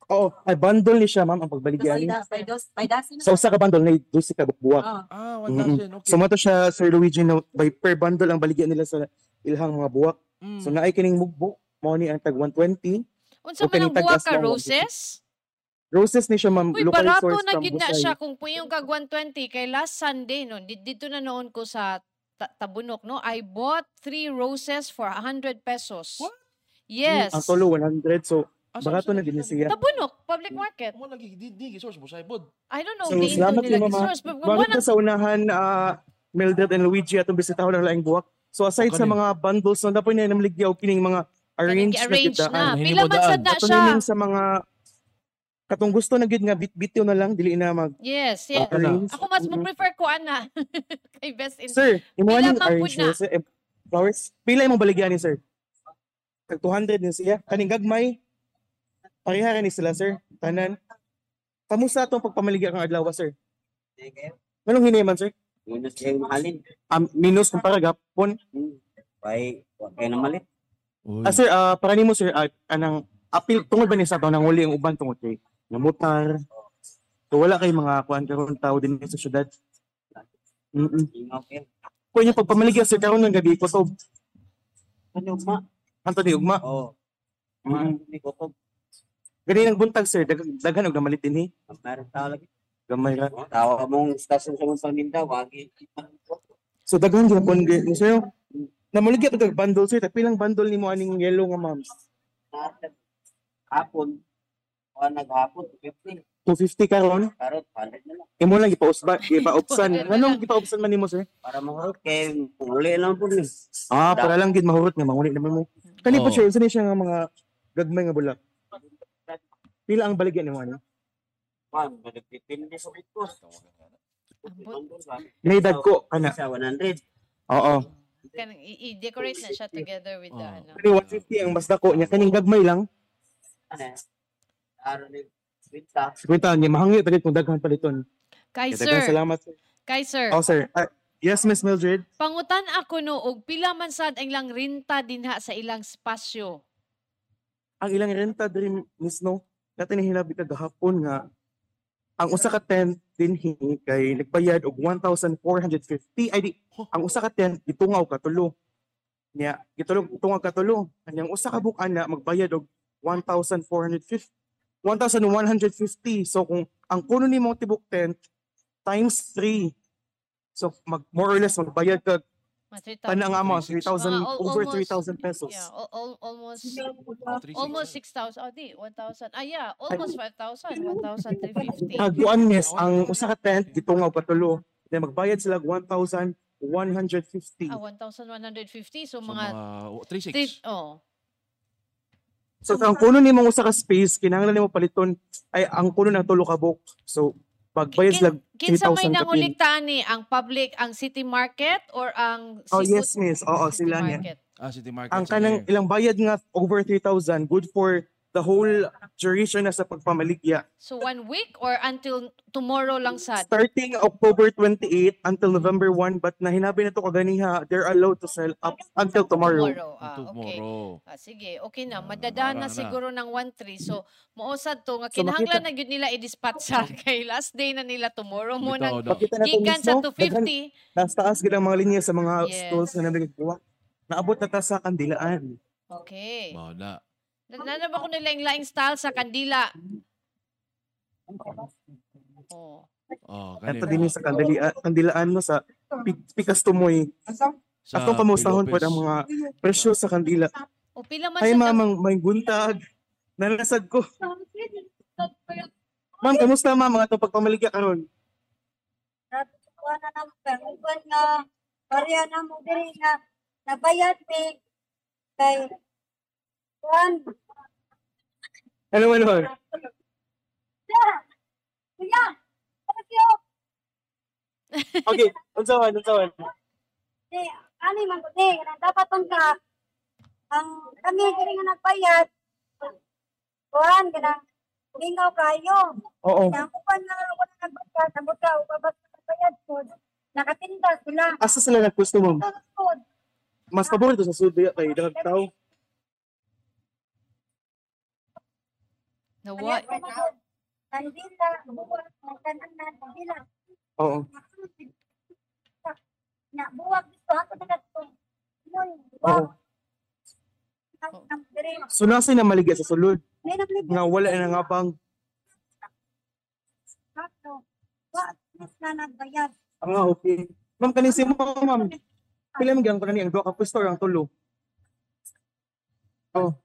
Oo, ay bundle ni siya, ma'am, ang pagbaligyan. By dos, by. Sa usa ka bundle na dusi ka buwak. Ah, Ah, Mm-mm. 1,000. Okay. So mato siya Sir Luigi no by per bundle ang baligyan nila sa ilhang mga buwak. Mm. So naay kining mugbo mo ni ang tag 120. Unsa man ang nitag buwa as ka roses? Roses ni siya ma'am Uy, locally barato sourced na from gid na siya kung puyong kag 120 kay last Sunday no. di- Dito na noon ko sa ta- Tabunok no. I bought three roses for 100 pesos. What? Yes. Ang tolo 100 so Asa- barato asa na siya. Tabunok, public market. Mo lagi di di source mo sa ibod. I don't know So, kung salamat nila Mama. source. But Bakit na sa unahan ah, Mildred and Luigi atong bisitahon ang laing buwak. So aside Okay sa mga bundles no dapat na namligyaw kining mga arrange na arrange kita. na. Hindi Pila man daan. sad na Ato siya. nining sa mga katong gusto na gid nga bit-bitiw na lang dili na mag Yes, yes. arrange. Ako mas mo Mm-mm. prefer ko ana. kay best in Sir, imo Pila man pud na? rose eh, flowers. Pila imong baligyan ni sir? Tag 200 din siya. Kaning gagmay. Pareha ni sila sir. Tanan. Kamusta atong pagpamaligya kang adlaw sir? Anong hinay man sir? Minus yung mahalin. Um, minus kumpara gapon. Kay, wag kayo na malit. Ah sir, ah para nimo sir, ah, anang apil tungod ba ni sa taon nang huli ang uban tungod kay namutar. So wala kay mga kuan karon tao din sa syudad. Mm. Okay. Kung yung pagpamaligya sir karon ng gabi ko to. Ano ma? Anthony ugma. Oo. Mm. Ma, hindi ko. Gani nang buntag sir, dag daghan og namalit dinhi. Meron tao lagi. Gamay ra. Tawa mong stasyon sa mga paninda, wagi. So daghan gyud kon gi sir. Namaligya to kag bundle sir, tag pilang bundle nimo aning yellow nga ma'am. Hapon. O naghapon, 50. 250 karon. Karot, 100 na lang. Imo lang gipausba, gipaupsan. Anong gipaupsan man nimo sir? Para mahurot kay uli lang po ni. Ah, para lang gid mahurot nga manguli naman mo. Kani po Oo. sir, unsa ni siya nga mga gagmay nga bulak? Pila ang baligyan nimo ani? Juan, depende sa ito. Naidad ko kana. Sa 100. Oo. Kanang i-decorate na siya together with the Oh. ano. Kani 150 ang mas dako niya kaning gagmay lang. Ano? Araw ni Winta. 50 niya mahangi tagit kung daghan paliton. Kay sir, salamat sir. kay sir. Oh sir. Ah, yes Miss Mildred. Pangutan ako no og pila man sad ang ilang renta dinha sa ilang spasyo. Ang ilang renta diri Miss no. Natin hinabi kagahapon nga ang usa ka tent dinhi kay nagbayad og 1,450 ay di ang usa ka tent gitungaw katulo. Nya gitulog tungaw katulo. Kanyang usa ka bukan na magbayad og 1,450 1,150. So kung ang kuno nimo tibok tent times 3 So mag more or less magbayad ka Mga 3,000. Tanang amount, 3,600. 3,000, Ah, al- over almost- 3,000 pesos. Yeah, al- al- almost Oh, 3,600. almost 6,000. Oh, di, 1,000. Ah, yeah, almost 5,000. 1,350. Haguan miss, ang usa ka tent, gitungaw patulo. Then magbayad sila og 1,150. Ah, 1,150. So, So, mga, mga 3,600. three- oh. So ang kuno nimo usa ka space, kinahanglan nimo paliton ay ang kuno ng tulo ka book. So pagbayad Kinsa 3,000 may ka pin. nanguliktaan ni ang public, ang city market or ang Oh yes miss, oo city sila niya. market? Ah, City Market. Ang sige. kanang ilang bayad nga over 3,000, good for the whole duration na sa pagpamaligya. So, one week or until tomorrow lang sad? Starting October 28 until November 1, but na hinabi na to kaganiha, they're allowed to sell up until tomorrow. Ah, okay. Tomorrow. Ah, sige, okay na. Madadaan na siguro ng 1-3. So, mausad to. Nga So, kinahanglan na yun nila i-dispatcha kay last day na nila tomorrow mo Bitaw nang daw. Na to gikan sa mismo, daghan- 250. Nasa taas gid ang mga linya sa mga Yes. stalls na nagagawa. Naabot na ta sa kandilaan. Okay. Mao na. Nanana ba ko nila yung laing style sa kandila? Oh. Oh, Ato kanina. din sa kandilaan, kandilaan mo sa Pi- Pikas Tumoy. Sa Atong kamustahon po ang mga presyo sa kandila. O pila man Ay sa mamang may guntag. Nalasad ko. Ma'am, kamusta ma'am ang atong pagpamaligya karon? Kuha na naman pero uban nga pareha na mo diri nga nabayad mi kay kuan Ano ano? ano? kuya thank you Okay, unsawan, unsawan. di ani man ko di dapat tong ka ang kami diri nga nagbayad kuan kana lingaw kayo Oo. Kaya ako pa na ako na nagbayad nabot ka ubabas na nagbayad ko nakatinda sila Asa sila nagpusto ma'am? Tungkod. Mas paborito sa sud kay daghang tao. Nawa, Kandila, buwag, magkanan na, kandila. Oo. Na, buwag dito, ako na dito. Yun, Oo. buwag. So nasa na maligya sa sulod nga wala na nga na nagbayad. ah, okay. Ma'am kanin si mo ma'am. Pila man gyud kanani ang duha ka pwesto ang tulo? Oh.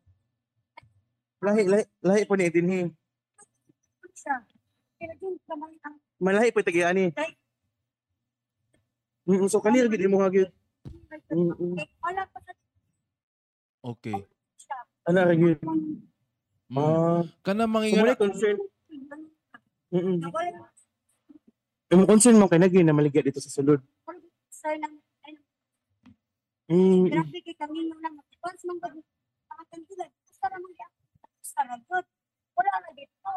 Lahi lahi lahi po ni dinhi. Siya. Pero din naman ang Malahi po tagi ani. Mm, so kanira gid mo nga gyud. Mm, mm. Eh, wala pa sa Okay. Ana ra gyud. Mm. Ah, Kana muna concern. Mm. wala Yung concern mo kay naging na maligya dito sa sulod. sa nang Mm. grabe kay kami nang nang once man pag mga kandila basta naman kaya na good wala na dito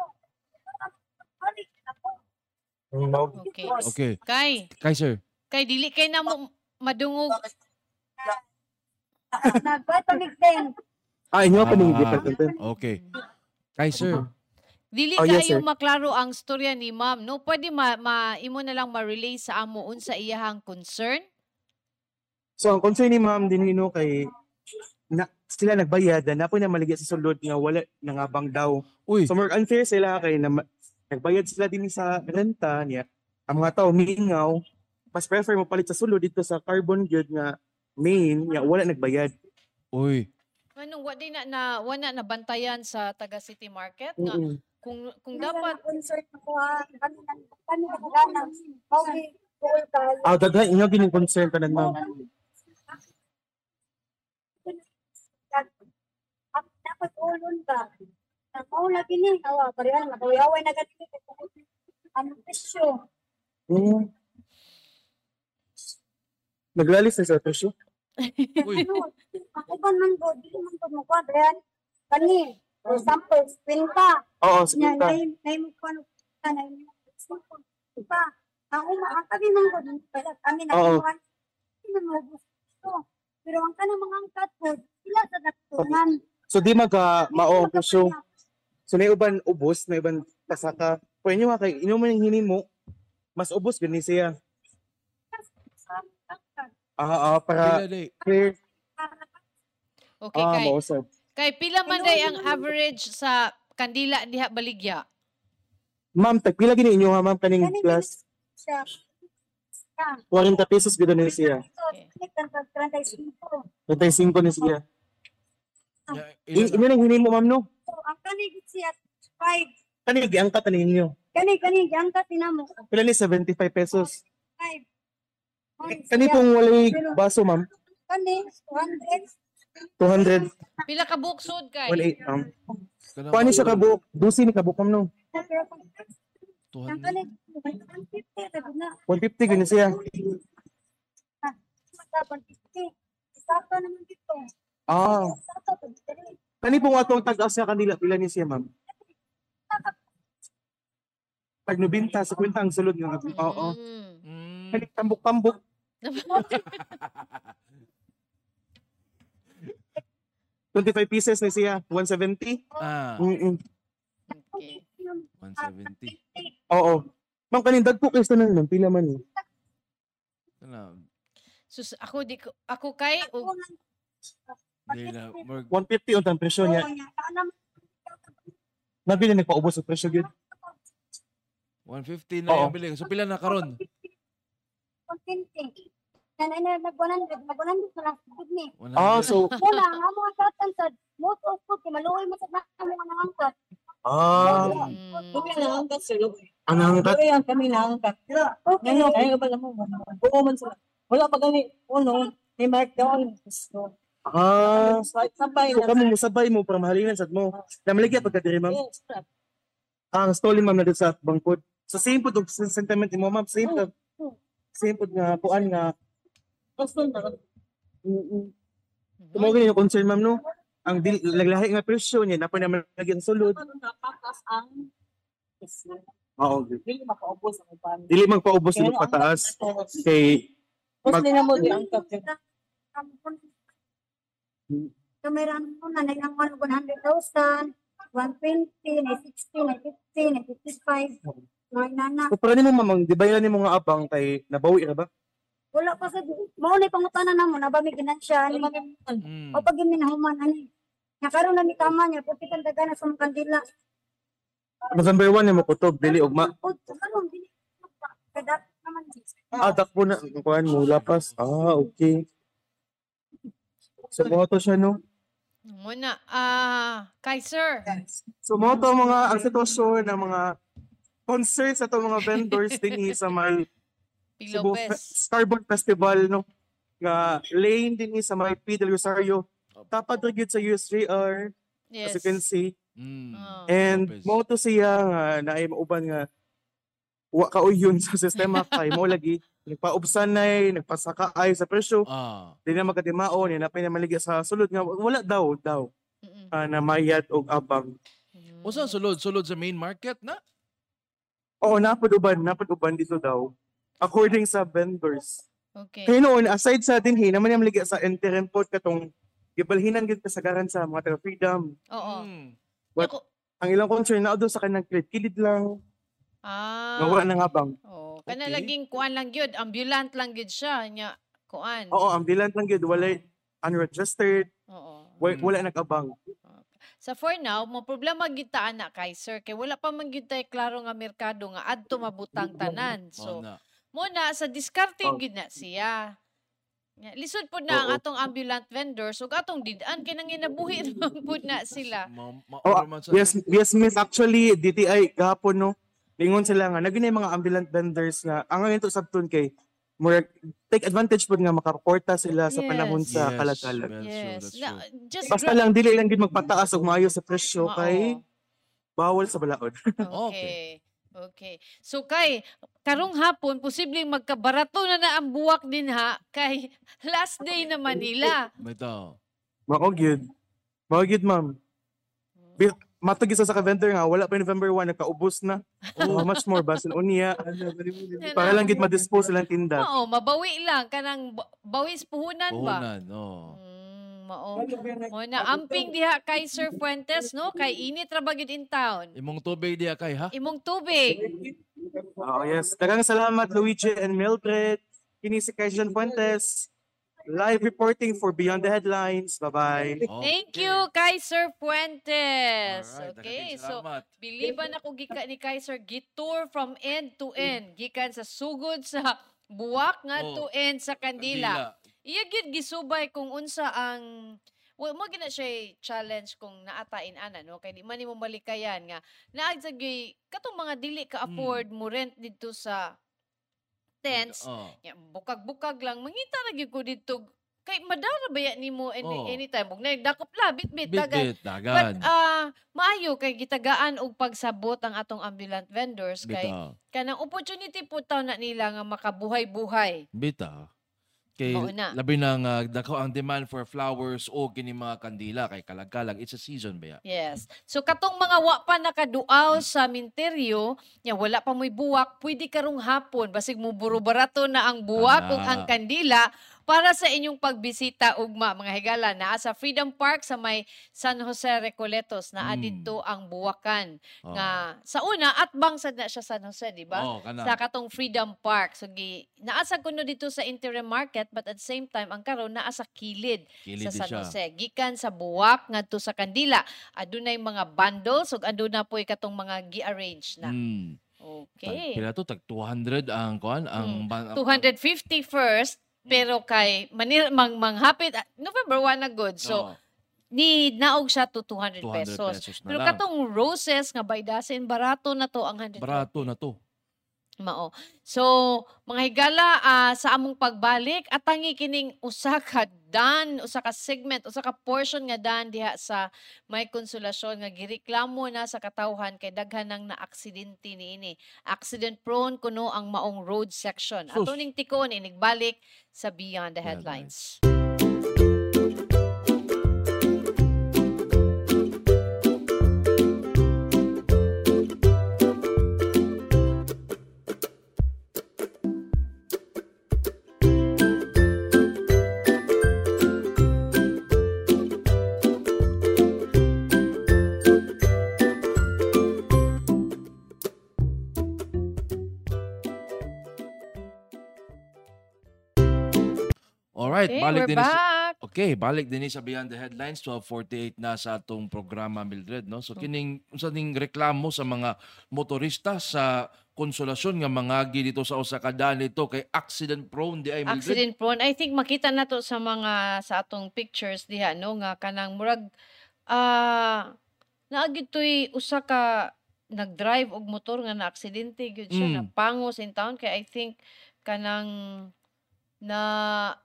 balik na po mao. okay. Okay. Kay, Kay sir. kay dili kay na mo madungog. nagbatamig din Ah, inyo pa ning Ah. department. Okay. Kay sir. Dili Oh, yes, kayo sir. maklaro ang storya ni ma'am. No, pwede ma, ma imo na lang ma-relay sa amo unsa iyahang concern. So ang concern ni ma'am din no kay na, sila nagbayad na po na maligya sa sulod nga wala nangabang daw. Uy, So more unfair sila kay na ma- nagbayad sila din sa renta niya. Ang mga tao mingaw, mas prefer mo palit sa sulod dito sa carbon good nga main nga wala nagbayad. uy. Anong wa di na, na wala na bantayan sa taga City Market nga Mm-mm. kung kung dapat dapat concert ko ha kami nang kami nang ganang cool tayo Ah, daghan inyo ginin concern tanan ma'am. Ang dapat ulon ka Ako lagi ni awa parehan makaway na ganito ang presyo Mm. Naglalis na sa presyo. Uy. Ano, ako ba man go di man ko mo kwadran kani for example 20 Oo, nya sige. nay nay mo kuno kanay pa Ang uma, ang kami mong good, pala kami na Oo. kuhan, hindi. Pero ang kanang mga angkat po, sila sa natutunan. So di magka ang presyo. So na uban ubos, na uban pasaka. Pwede nyo nga kay inuman yung hinin mo, mas ubos gani siya. Ah, ah, para clear. Okay, Ah, kay. mausap. Kay pila man day ang average sa kandila diha baligya? Ma'am, tagpila gini inyo ha, ma'am, kaning Kani class. siya. Ah, 40 pesos gito ni siya. 35. 35 ni siya. Ya, I- ilan- Ino nang hinin mo, ma'am, no? So, ang kanig siya, 5. Kani giangkat na ninyo. Kani, kani, ang katina mo, Pila ni 75 pesos. 5. Kani pong walay baso, ma'am. Kani, 100. 200, Pila ka buksod kay? 18. Um, kanang Kuha ni siya kabuk. Dusi ni kabuk, ma'am, no? Ang 200. kanig, 150, sabi na, 150 gini siya. mata, 150. Sakto naman dito. Ah, Sakto, 150. kani pong atong tag-as sa kanila, pila ni siya, ma'am? Pag nubinta sa kwenta ang sulod nga. Oo. Mm. Mm. Kani tambok-tambok. 25 pieces na siya, 170. Ah, Mm-mm. Okay. 170. Oo. Ma'am, kanin dagpo kayo sa nang pila man eh. Kana, Sus ako di ko ako kay Ako og lang. di na, more, 150 ang presyo niya. Nabili nagpaubos ang presyo gyud. 150 na Oo. yung bili. So pila na karon? 150. Na na na nag-100, nag-100 na lang. Good ni. 100. Ah, so Muna, ang among angkatan sa moto of food, maluoy mo sa among ang angkat. ah, Mm. Kami na angkat sila. anang kat Kaya kami na angkat. Okay. Ngayon, kaya ba mo? Oo man sila. Wala pa gani, uno, ni Mark down. So, Ah, sabay so na. kamo musabay mo para mahalingan sad mo. Namaligya pagka diri ma'am. Yes, Ah, Ang stolen ma'am na dito sa bangkod. So same po tong sentiment mo ma'am, same po. Same po nga kuan nga. Gusto na. Mm-mm. Tumo gani yung concern ma'am no. Ang dil, laglahi nga presyo niya napa naman lagyan sulod. Ano napatas ang Oo. Dili makaubos ang upan. Dili magpaubos sila pataas kay Mas nila mo di angkat. Kameran ko na nang 100,000, 120, na 60, na 50, na 55. Mga nana. So, para nimo mamang di ba ni mga abang kay nabawi ra ba? Wala pa sa mauli pangutana na mo na ba may ginansya ni Mm. o pag yun minahuman ani. Nya karon na ni tama niya puti kan dagana sa mga kandila. November 1 ni mo kutob dili ugma. O karon dili kada naman. Ah, takbo na kuan mo lapas. Ah, okay. So mo to siya no. Muna ah kay sir. So mo to mga ang sitwasyon ng mga concerts sa to mga vendors dinhi sa may Cebu Fe- Pilopes. Starboard Festival no nga lane dinhi sa may P. Del Rosario. Tapad ra gyud sa US3R Yes. as you can see. Mm. Oh. And Lopez. mo to siya nga naay mauban nga wa kauyon sa sistema kay mo lagi nagpaubsanay, nagpasakaay sa presyo. Ah. Di na magkatimaon, ni napay na maligya sa sulod nga wala daw daw ah, na mayat og abang. Mm. Usa sulod sulod sa main market na. Oo, napad uban, napad uban dito daw. According sa vendors. Okay. Kaya noon, aside sa dinhi, naman yung maligya sa interim port katong gibalhinan gid kasagaran sa mga taga freedom. Oo. Mm. But- Yako- Ang ilang concern na doon sa kanang kilid lang, Ah. nga wala nang abang. Oh, kana Okay. laging kuan lang gyud, ambulant lang gyud siya nya kuan. Oo, ambulant lang gid, walay unregistered, Oo. wala, Mm. wala nag-abang. Sa for now, mo problema gyud ta ana kay sir kay wala pa man gyud tay klaro nga merkado nga adto mabutang tanan. So, So, na. muna sa diskarte Oh. gyud na siya. Nga, Lisod po na ang atong ambulant vendors ug atong didaan kay nang inabuhi pud na sila. Ma, ma, Oh, Yes, yes miss, actually, DTI gahapon no, lingon sila nga, naging mga ambulant vendors nga, ang nga ito sabton kay, more, take advantage po nga makaporta sila sa panahon Yes. sa Yes, kalagalan. true, Yes. that's Na, true. just Basta lang, dili lang gid magpataas og maayo sa presyo Oo. kay bawal sa balaod. Okay. Okay. So kay karong hapon posibleng magkabarato na na ang buwak din ha kay last day na Manila. Tao. Mao gyud. Mao gyud, ma'am. Isa sa ka-vendor nga wala pa yung November 1 nagkaubos na. Oh. How much more ba sila unya? Para lang gid ma-dispose silang tinda. Oo, mabawi lang kanang ba- bawis puhunan ba? Puhunan. Mm, mao. Mo na amping diha kay Sir Fuentes no kay init ra ba gyud in town. Imong tubig diya kay ha? Imong tubig. Oh, yes. Daghang salamat Luigi and Mildred. Kini si Kaisan Fuentes. Live reporting for Beyond the Headlines. Bye-bye. Oh. Thank you kay Sir Fuentes. Alright, Okay, so biliban ako gika ni Kaiser gitour from end to end gikan sa sugod sa buwak nga Oh, to end sa kandila. Kandila. Iya gid gisubay kung unsa ang Well, mo gina siya challenge kung naatain ana no kay di man nimo malikayan nga naag sa katong mga dili ka afford mo rent dito sa tents Oh. ya, bukag-bukag lang mangita ra gyud ko dito kay madara ba yan nimo any, Oo. anytime ug nagdakop la bit-bit dagan Bit-bit, But dagan. ah maayo kay gitagaan og pagsabot ang atong ambulant vendors kay Bita. kanang opportunity po taw na nila nga makabuhay-buhay. Bita. Kay Mao na. labi na nga dako ang demand for flowers o kini mga kandila kay kalag-kalag it's a season ba ya? Yes. So katong mga wa pa nakaduaw sa minteryo, ya wala pa mo'y buwak, pwede karong hapon basig mo barato na ang buwak ug ang kandila para sa inyong pagbisita ugma mga higala naa sa Freedom Park sa may San Jose Recoletos naa Mm. didto ang buwakan Oh. nga sa una at bang sad na siya San Jose di ba? Oh, kana. sa katong Freedom Park. So gi naasa kuno dito sa interim market but at the same time ang karon naa sa kilid, Kilid sa San siya. Jose. Gikan sa Buwak ngadto sa Kandila. Adunay mga bundles ug aduna po'y katong mga gi-arrange na. Mm. Okay. Pila to tag 200 ang kuan ang Mm. ban- 250 first pero kay manil mang manghapit ah, November 1 na good. So Oo, ni naog siya to 200, 200 pesos. pesos na Pero lang. katong roses nga by dozen barato na to ang 100. barato na to. Mao. So, mga higala ah, sa among pagbalik atangi kining usa ka dan, usa ka segment, usa ka portion nga dan diha sa may konsolasyon nga gireklamo na sa katawhan kay daghan nang naaksidente niini. Accident prone kuno ang maong road section. Sus. Ato ning tikon inigbalik sa Beyond the Headlines. Headlines. Alright, Okay, balik din sa. Okay, balik din sa Beyond the Headlines 1248 na sa atong programa Mildred no. So kining unsa ning reklamo sa mga motorista sa konsolasyon nga mangagi dito sa usa ka daan nito kay accident prone di ay Mildred. accident prone. I think makita na to sa mga sa atong pictures diha no nga kanang murag ah naagid toy usa ka nagdrive og motor nga na aksidente gyud siya Mm. na pangos in town kay I think kanang na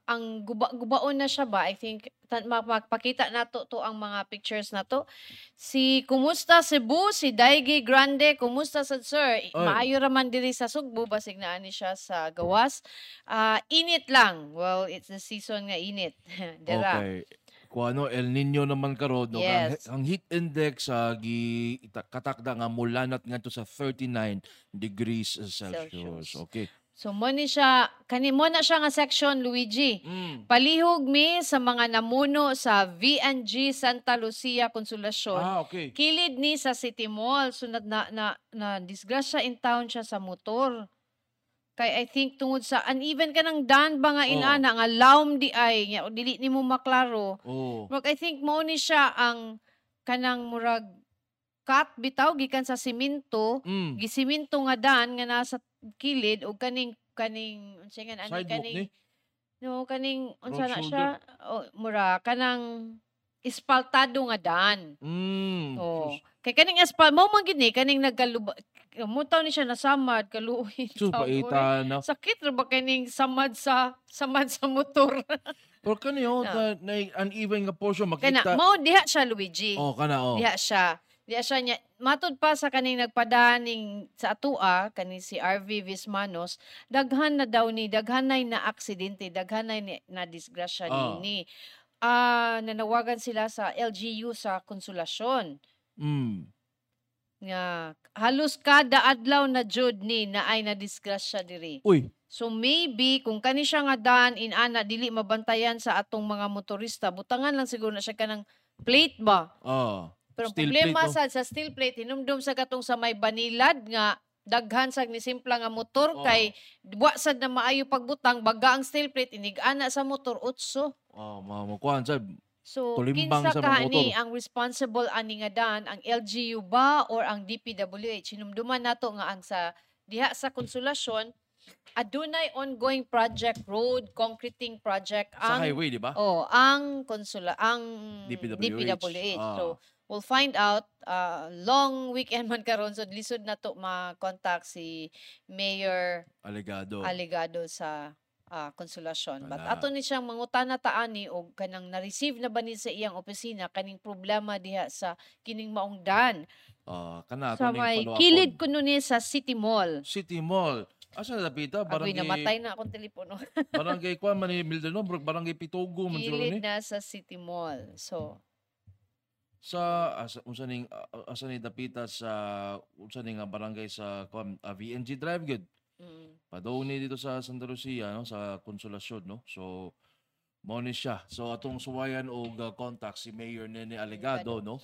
ang guba-gubaon na siya ba I think tan- ma- magpakita nato to ang mga pictures na to si kumusta Cebu si Daigi Grande kumusta sad sir Oy. maayo ra man diri sa Sugbo basig naa ni siya sa gawas Ah, init lang. Well, it's the season nga init. Dira. Okay. Kung ano, El Nino naman karon no, ang, Yes. ang heat index sa gi katakda nga mulanat ngadto sa 39 degrees Celsius. Celsius. Okay. So mo ni siya kani mo na siya nga section Luigi. Mm. Palihog mi sa mga namuno sa VNG Santa Lucia Consolacion. Ah, okay. Kilid ni sa City Mall. So na, na, na, na disgrasya in town siya sa motor. Kay I think tungod sa uneven ka ng daan ba nga inana nga laom di ay nga dili nimo maklaro. Oh. Murag I think mo ni siya ang kanang murag cut bitaw gikan sa simento, Mm. gisiminto nga daan nga nasa kilid o kaning kaning unsa nga ani Sidewalk kaning ni. no kaning unsa Road na siya o mura kanang espaltado nga daan. Mm. Oh. Sus. Kay kaning espal mo man gid ni kaning nagkaluba mutaw ni siya nasamad kaluhin. Sus, tawag, uy. paita na. Sakit ra ba kaning samad sa samad sa motor? Pero kaniyo, Ah. na, na uneven nga portion Kana makita. mao diha siya Luigi. Oh, kana oh. Diha siya. Diha siya niya. Matod pa sa kaning nagpadaning sa atua, kani si RV Vismanos, daghan na daw ni, daghan na na aksidente, daghan na ni- na disgrasya Ah. ni. Ah, nanawagan sila sa LGU sa konsolasyon. Mm. nga halos kada adlaw na jud ni na ay na disgrasya diri. Uy, So maybe kung kani siya nga dan in ana dili mabantayan sa atong mga motorista, butangan lang siguro na siya kanang plate ba. ah. Pero ang Steel problema plate, no? sad sa steel plate hinumdum sa katong sa may banilad nga daghan sa ni simpla nga motor Oo. kay wa sad na maayo pagbutang baga ang steel plate inig-ana sa motor utso. Oh, mga makuhan sa So Tulimbang kinsa sa kahani motor. ang responsible ani nga dan ang LGU ba or ang DPWH hinumduman nato nga ang sa diha sa konsolasyon adunay ongoing project road concreting project sa ang highway, di ba? Oh, ang konsula ang DPWH. DPWH. Ah. So we'll find out uh, long weekend man karon so lisod na to ma-contact si Mayor Alegado. Aligado sa ah, konsolasyon. But ato ni siyang mangutana taani og kanang na-receive na ba ni sa iyang opisina kaning problema diha sa kining maong dan Ah, kana sa may kilid kuno ni sa City Mall. City Mall. Asa na dapita? Agoy Barangay namatay na akong telepono. Barangay Kwan man ni Milderno, barangay siguro kilid na sa City Mall. So Sa asa unsa ning ah, asa ni dapita sa unsa ning nga barangay sa Kwan ah, VNG Drive gud. mm, Padaw ni dito sa Santa Lucia no sa Konsolasyon no. So mao ni siya. So atong suwayan og uh, contact si Mayor Nene Alegado no.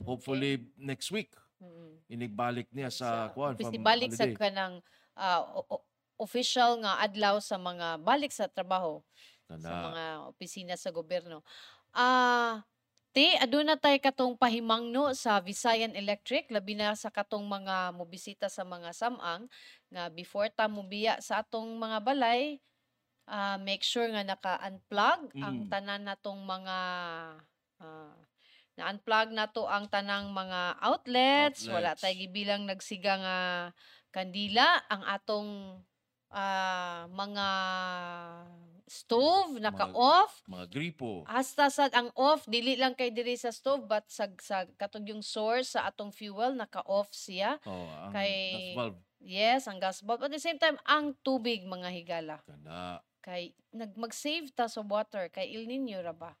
Hopefully next week mm. inigbalik niya sa Kwan Office from balik sa holiday. kanang ah, o- o- official nga adlaw sa mga balik sa trabaho sa Kana. mga opisina sa gobyerno. Ah, te aduna tay katong pahimangno sa Visayan Electric labi na sa katong mga mobisita sa mga samang nga before ta mobiya sa atong mga balay ah, make sure nga naka-unplug ang Mm. tanan natong mga ah, na-unplug nato ang tanang mga outlets, wala Outlets. tay gibilang nagsiga nga kandila ang atong ah, mga stove naka-off Mga gripo. hasta sad ang off dili lang kay diri sa stove but sa, sa katong yung source sa atong fuel naka-off siya Oh, ang kay- gas valve. yes ang gas bulb at the same time ang tubig mga higala Kana. kay nag mag-save ta sa water kay El Nino ra ba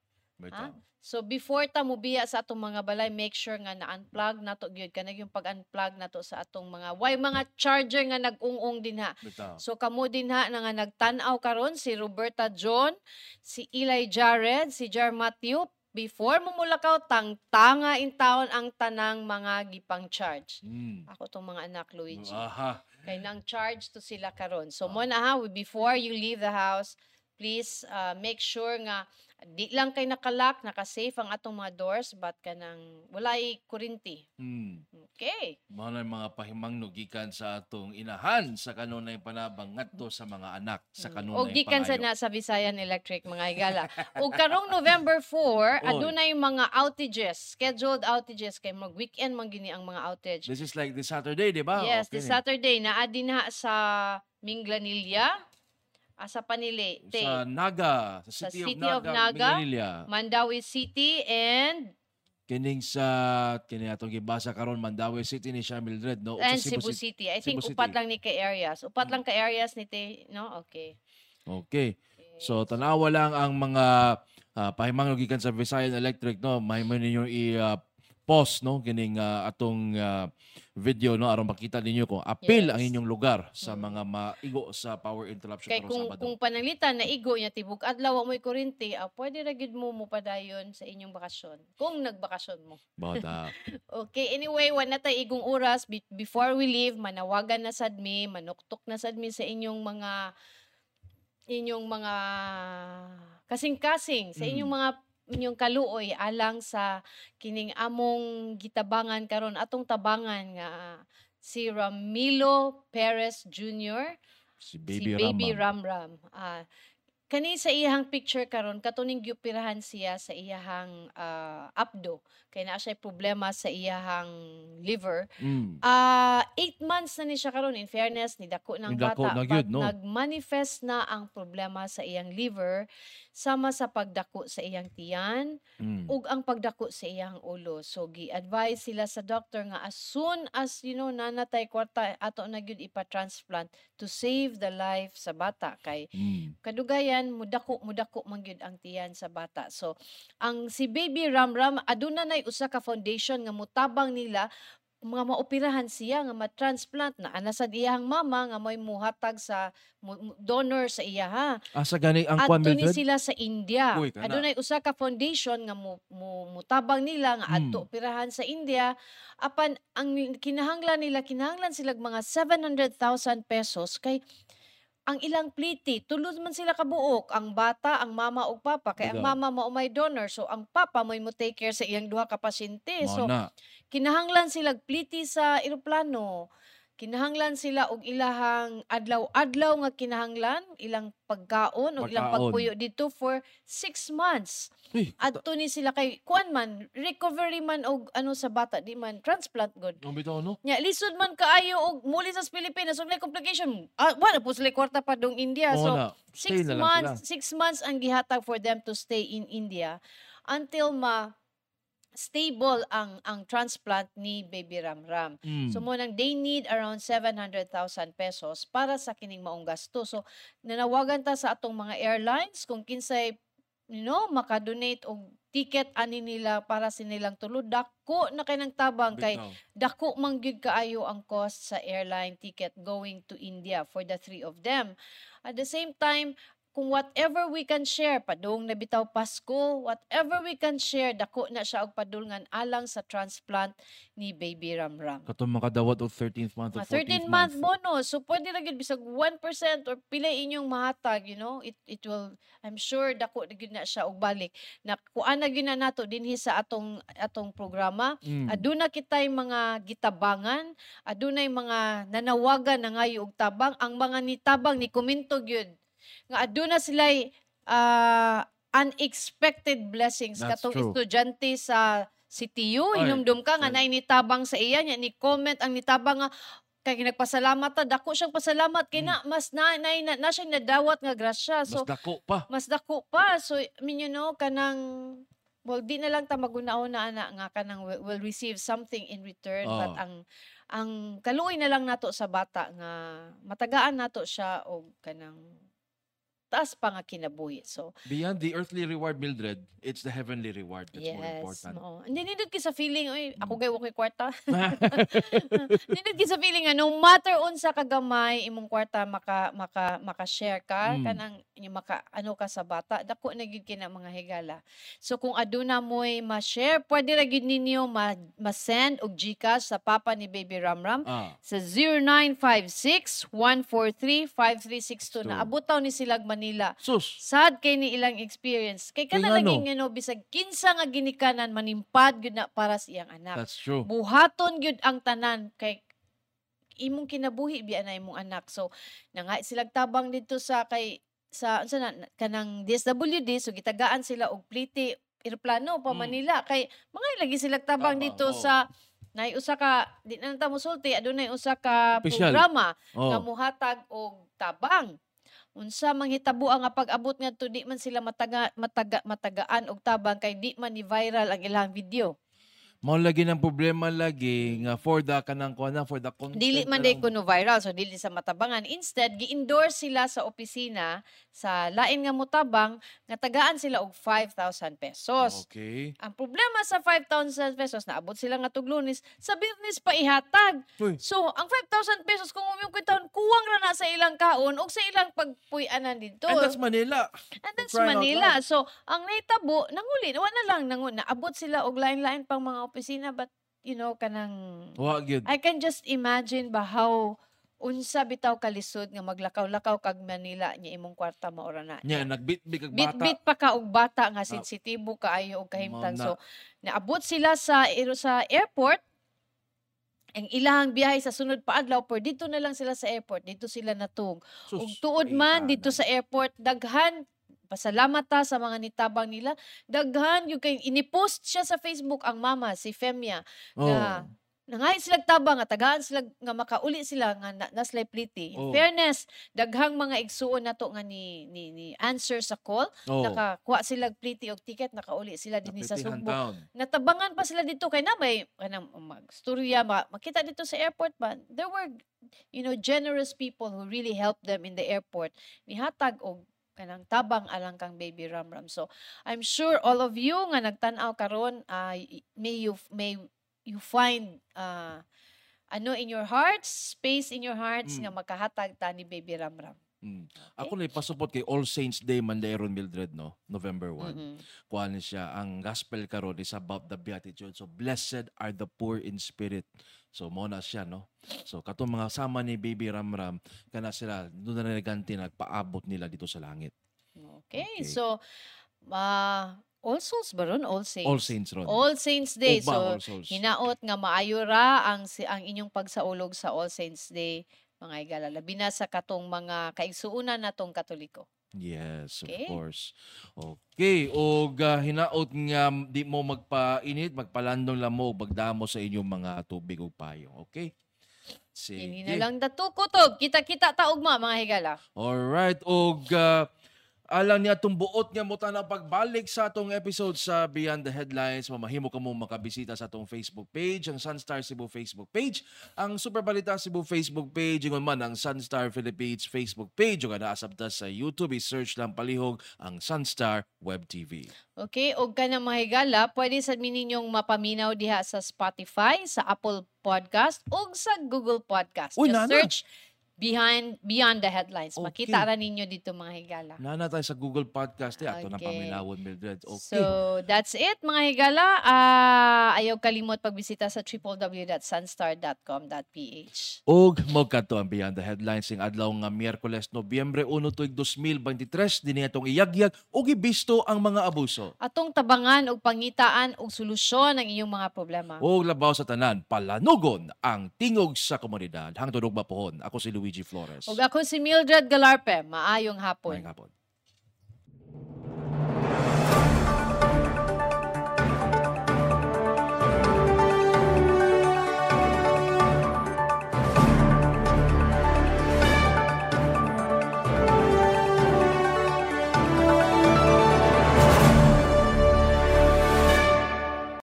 Ha? tama. So before ta mobiya sa atong mga balay, make sure nga na-unplug nato gyud kanang yung pag-unplug nato sa atong mga way mga charger nga nag-ung-ung din ha. May tama. So kamo din ha na nga nagtan-aw karon si Roberta John, si Eli Jared, si Jar Matthew before mo mulakaw tang tanga in town ang tanang mga gipang charge. Mm. Ako tong mga anak Luigi. Aha. Kay nang charge to sila karon. So Ah. mo na ha before you leave the house, please uh, make sure nga di lang kay nakalak, naka-safe ang atong mga doors but kanang walay kurinti. Mm. Okay. Mao na yung mga pahimangno gikan sa atong inahan sa kanunay panabang ngadto sa mga anak sa Mm. kanunay O gikan sa na sa Visayan Electric mga higala. o karong November 4, Oy. adunay mga outages, scheduled outages kay mag weekend man gini ang mga outage. This is like this Saturday, di ba? Yes, Okay this. Saturday naa din ha sa Minglanilla, asa Panili, te, Sa Naga, sa Sa City, City of of Naga, Naga, Manila. Mandawi City and Kining sa kini atong gibasa karon Mandawi City ni Siya Mildred no. and Sa Cebu City. I think Cebu upat City. lang ni ka areas. Upat Mm. lang ka areas ni te, no? Okay. Okay. So tanawa lang ang mga uh, pahimangno gikan sa Visayan Electric no. Mahimo ninyo i uh, pause no kining ah, atong ah, video no aron makita ninyo kung apil Yes. ang inyong lugar sa Mm. mga maigo sa power interruption Kay kung Sabado. kung pananglitan na igo niya tibok adlaw mo'y kuryente, ah, pwede ra gyud mo mo padayon sa inyong bakasyon. Kung nagbakasyon mo. Bata. Okay, anyway, wala tay igong oras Be- before we leave, manawagan na sad mi, manuktok na sad mi sa inyong mga inyong mga kasing-kasing sa inyong Mm. mga inyong kaluoy alang sa kining among gitabangan karon atong tabangan nga si Ramilo Perez Jr. si si Baby, Baby Rama. Ram Ram. Ah, kani sa iyahang picture karon katuning gyupirahan siya sa iyahang ah, abdo kay naa siya problema sa iyahang liver. Mm. Ah, eight months na ni siya karon in fairness ni dako ng bata na no? nagmanifest na ang problema sa iyang liver sama sa pagdako sa iyang tiyan Mm. ug ang pagdako sa iyang ulo. So gi-advise sila sa doctor nga as soon as you know nanatay kwarta ato na gyud ipa-transplant to save the life sa bata kay Mm. kadugayan tiyan mudako mudako man gyud ang tiyan sa bata. So ang si Baby Ramram aduna nay usa ka foundation nga mutabang nila mga maoperahan siya nga ma-transplant na ana sa iyang mama nga may muhatag sa mu- donor sa iya ha. Asa gani ang kwan Adto ni Mildred? sila sa India. Adunay usa ka foundation nga mu, mu, mutabang nila nga adto Hmm. operahan sa India apan ang kinahanglan nila kinahanglan sila mga 700,000 pesos kay ang ilang pliti tulod man sila kabuok ang bata ang mama ug papa kay ang mama mao may donor so ang papa may mo take care sa iyang duha ka pasyente. So na. kinahanglan sila pliti sa eroplano kinahanglan sila og ilahang adlaw-adlaw nga kinahanglan ilang pagkaon o ilang pagpuyo dito for six months Uy, adto ni sila kay kuan man recovery man og ano sa bata di man transplant good ang bitaw no? nya lisod man kaayo og muli sa Pilipinas og may complication ah wala po sila kwarta pa dong India so na. six months sila. six months ang gihatag for them to stay in India until ma stable ang ang transplant ni Baby Ram Ram. Mm. So mo nang they need around 700,000 pesos para sa kining maong gasto. So nanawagan ta sa atong mga airlines kung kinsay you know maka-donate og ticket ani nila para sinilang tulod dako na kay nang tabang kay dako man gyud kaayo ang cost sa airline ticket going to India for the three of them. At the same time, kung whatever we can share, padung na bitaw Pasko, whatever we can share, dako na siya og padulngan alang sa transplant ni Baby Ramram. Katong makadawat og 13th month o Mga 14th 13 month bonus. So pwede ra gyud bisag 1% or pila inyong mahatag, you know, it it will I'm sure dako na gyud na siya og balik. Na kuan na gyud na nato dinhi sa atong atong programa. Mm. Aduna kitay mga gitabangan, adunay mga nanawagan na ngayo og tabang, ang mga nitabang ni komento gyud nga aduna sila'y ah, unexpected blessings That's katong true. estudyante sa CTU Ay, hinumdum ka nga ay. nay nitabang sa iya nya ni comment ang nitabang nga kay nagpasalamat ta dako siyang pasalamat kay na mas na na, na, na siya nadawat nga grasya Mas so dako pa. mas dako pa. So, I mean, you know, kanang, well, di na lang ta magunaon na ana nga kanang will, will receive something in return. But Oo. ang, ang kaluoy na lang nato sa bata nga matagaan nato siya o kanang taas pa nga kinabuhi. So, Beyond the earthly reward, Mildred, it's the heavenly reward that's more yes. important. Oo. Hindi nindot sa feeling, oy, ako Mm. gay wakay kwarta. Nindot ki sa feeling nga, no matter unsa ka gamay, imong kwarta maka, maka, maka-share ka, Mm. kanang yung maka, ano ka sa bata, dako na gyud kina mga higala. So kung aduna mo'y ma-share, pwede ra gyud ninyo ma- ma-send og GCash sa papa ni Baby Ramram ah, sa 0956-143-5362 na Sto. abutaw ni Silag Manila. sus. Sad kay ni ilang experience. Kay kana ngano? lagi nga no bisag kinsa nga ginikanan manimpad gyud na para sa iyang anak. That's true. Buhaton gyud ang tanan kay imong kinabuhi biya na imong anak. So nanga silag tabang dito sa kay sa unsa na na- kanang DSWD so gitagaan sila og pliti eroplano pa Mm. Manila kay mga lagi silag tabang Tabang, dito oo. sa nay usa ka di na nata mosulti adunay usa ka Opisyal. programa nga Oh. muhatag og tabang. Unsa manghitabo ang pag-abot ngadto di man sila mataga, mataga matagaan og tabang kay di man ni viral ang ilang video. Mao lagi ng problema lagi nga for the kanang kuan na for the content. Dili man na day kuno viral so dili sa matabangan. Instead gi-endorse sila sa opisina sa lain nga mutabang nga tagaan sila og 5,000 pesos. Okay. Ang problema sa 5,000 pesos naabot sila nga tuglunis sa business pa ihatag. Uy. So ang 5,000 pesos kung umiyong kuwang ra na sa ilang kaon og sa ilang pagpuy-anan dito. And that's Manila. And that's Manila. So, ang naitabo, nanguli, wala lang, nangu, naabot sila og lain-lain pang mga opisina, but, you know, kanang, Wa gyud. I can just imagine ba how, unsa bitaw kalisod nga maglakaw-lakaw kag Manila niya imong kwarta maora na. Nya nagbitbit kag bata. Bit-bit pa ka og bata nga sensitibo kaayo og kahimtang. So, naabot sila sa sa airport, ang ilahang biyahe sa sunod pa adlaw por dito na lang sila sa airport dito sila natug ug tuod man dito sa airport daghan pasalamat ta sa mga nitabang nila daghan yung kay inipost siya sa Facebook ang mama si Femia Oh. nga nangay sila tabang nga tagaan sila nga makauli sila nga na, naslay in Oh. fairness daghang mga igsuon nato nga ni, ni ni answer sa call Oh. nakakuha sila pliti og ticket nakauli sila dinhi sa Sugbo natabangan pa sila dito kay na may kanang magstorya ma, makita dito sa airport ba there were you know generous people who really helped them in the airport nihatag og kanang tabang alang kang baby ram ram. So I'm sure all of you nga nagtan-aw karon y- may you may you find ah, ano in your hearts, space in your hearts Mm. nga makahatag ta ni baby ram ram. Mm. Ako na ipasupot kay All Saints Day man Aaron Mildred no, November 1. Mm-mm. Kuha ni siya ang gospel karon is about the beatitude. So blessed are the poor in spirit. So mo na siya no. So katong mga sama ni Baby Ramram kana sila doon na naganti nagpaabot nila dito sa langit. Okay, Okay. so ah All Souls ba ron? All Saints? All Saints ron. All Saints Day. O ba, So, hinaot nga maayo ra ang, si- ang inyong pagsaulog sa All Saints Day, mga igala. Labi na sa katong mga kaigsuunan natong katoliko. Yes, Okay. of course. Okay, o hinaot nga di mo magpainit, magpalandong lamog, magdamo sa inyong mga tubig ug payong. Okay? Sige. Hindi na lang dato kutob. Kita-kita taugma, mga higala. Alright, og uh, alang niya itong buot nga mo na pagbalik sa atong episode sa Beyond the Headlines, mamahimo ka mo makabisita sa atong Facebook page, ang Sunstar Cebu Facebook page, ang Super Balita Cebu Facebook page, ingon man ang Sunstar Philippines Facebook page, o naasabta sa YouTube, i-search lang palihog ang Sunstar Web TV. Okay, og ka na mga higala, pwede sa ninyong mapaminaw diha sa Spotify, sa Apple Podcast, o sa Google Podcast. Uy, Just nana. search behind Beyond the Headlines. Okay. Makita ra ninyo dito mga higala. Nana tayo sa Google Podcast, eh, ato na Okay. paminawon, Mildred. Okay. So, that's it mga higala. Ah, ayaw kalimot pagbisita sa www.sunstar.com.ph. Og mo kadto ang Beyond the Headlines sing adlaw nga Miyerkules Nobyembre 1 tuig 2023 dinhi atong iyagyag og gibisto ang mga abuso. Atong tabangan og pangitaan og solusyon ang iyong mga problema. Og labaw sa tanan, palanugon ang tingog sa komunidad. Hangtod og mapuhon. Ako si Luigi Flores. Ug ako si Mildred Galarpe. Maayong hapon. Maayong hapon.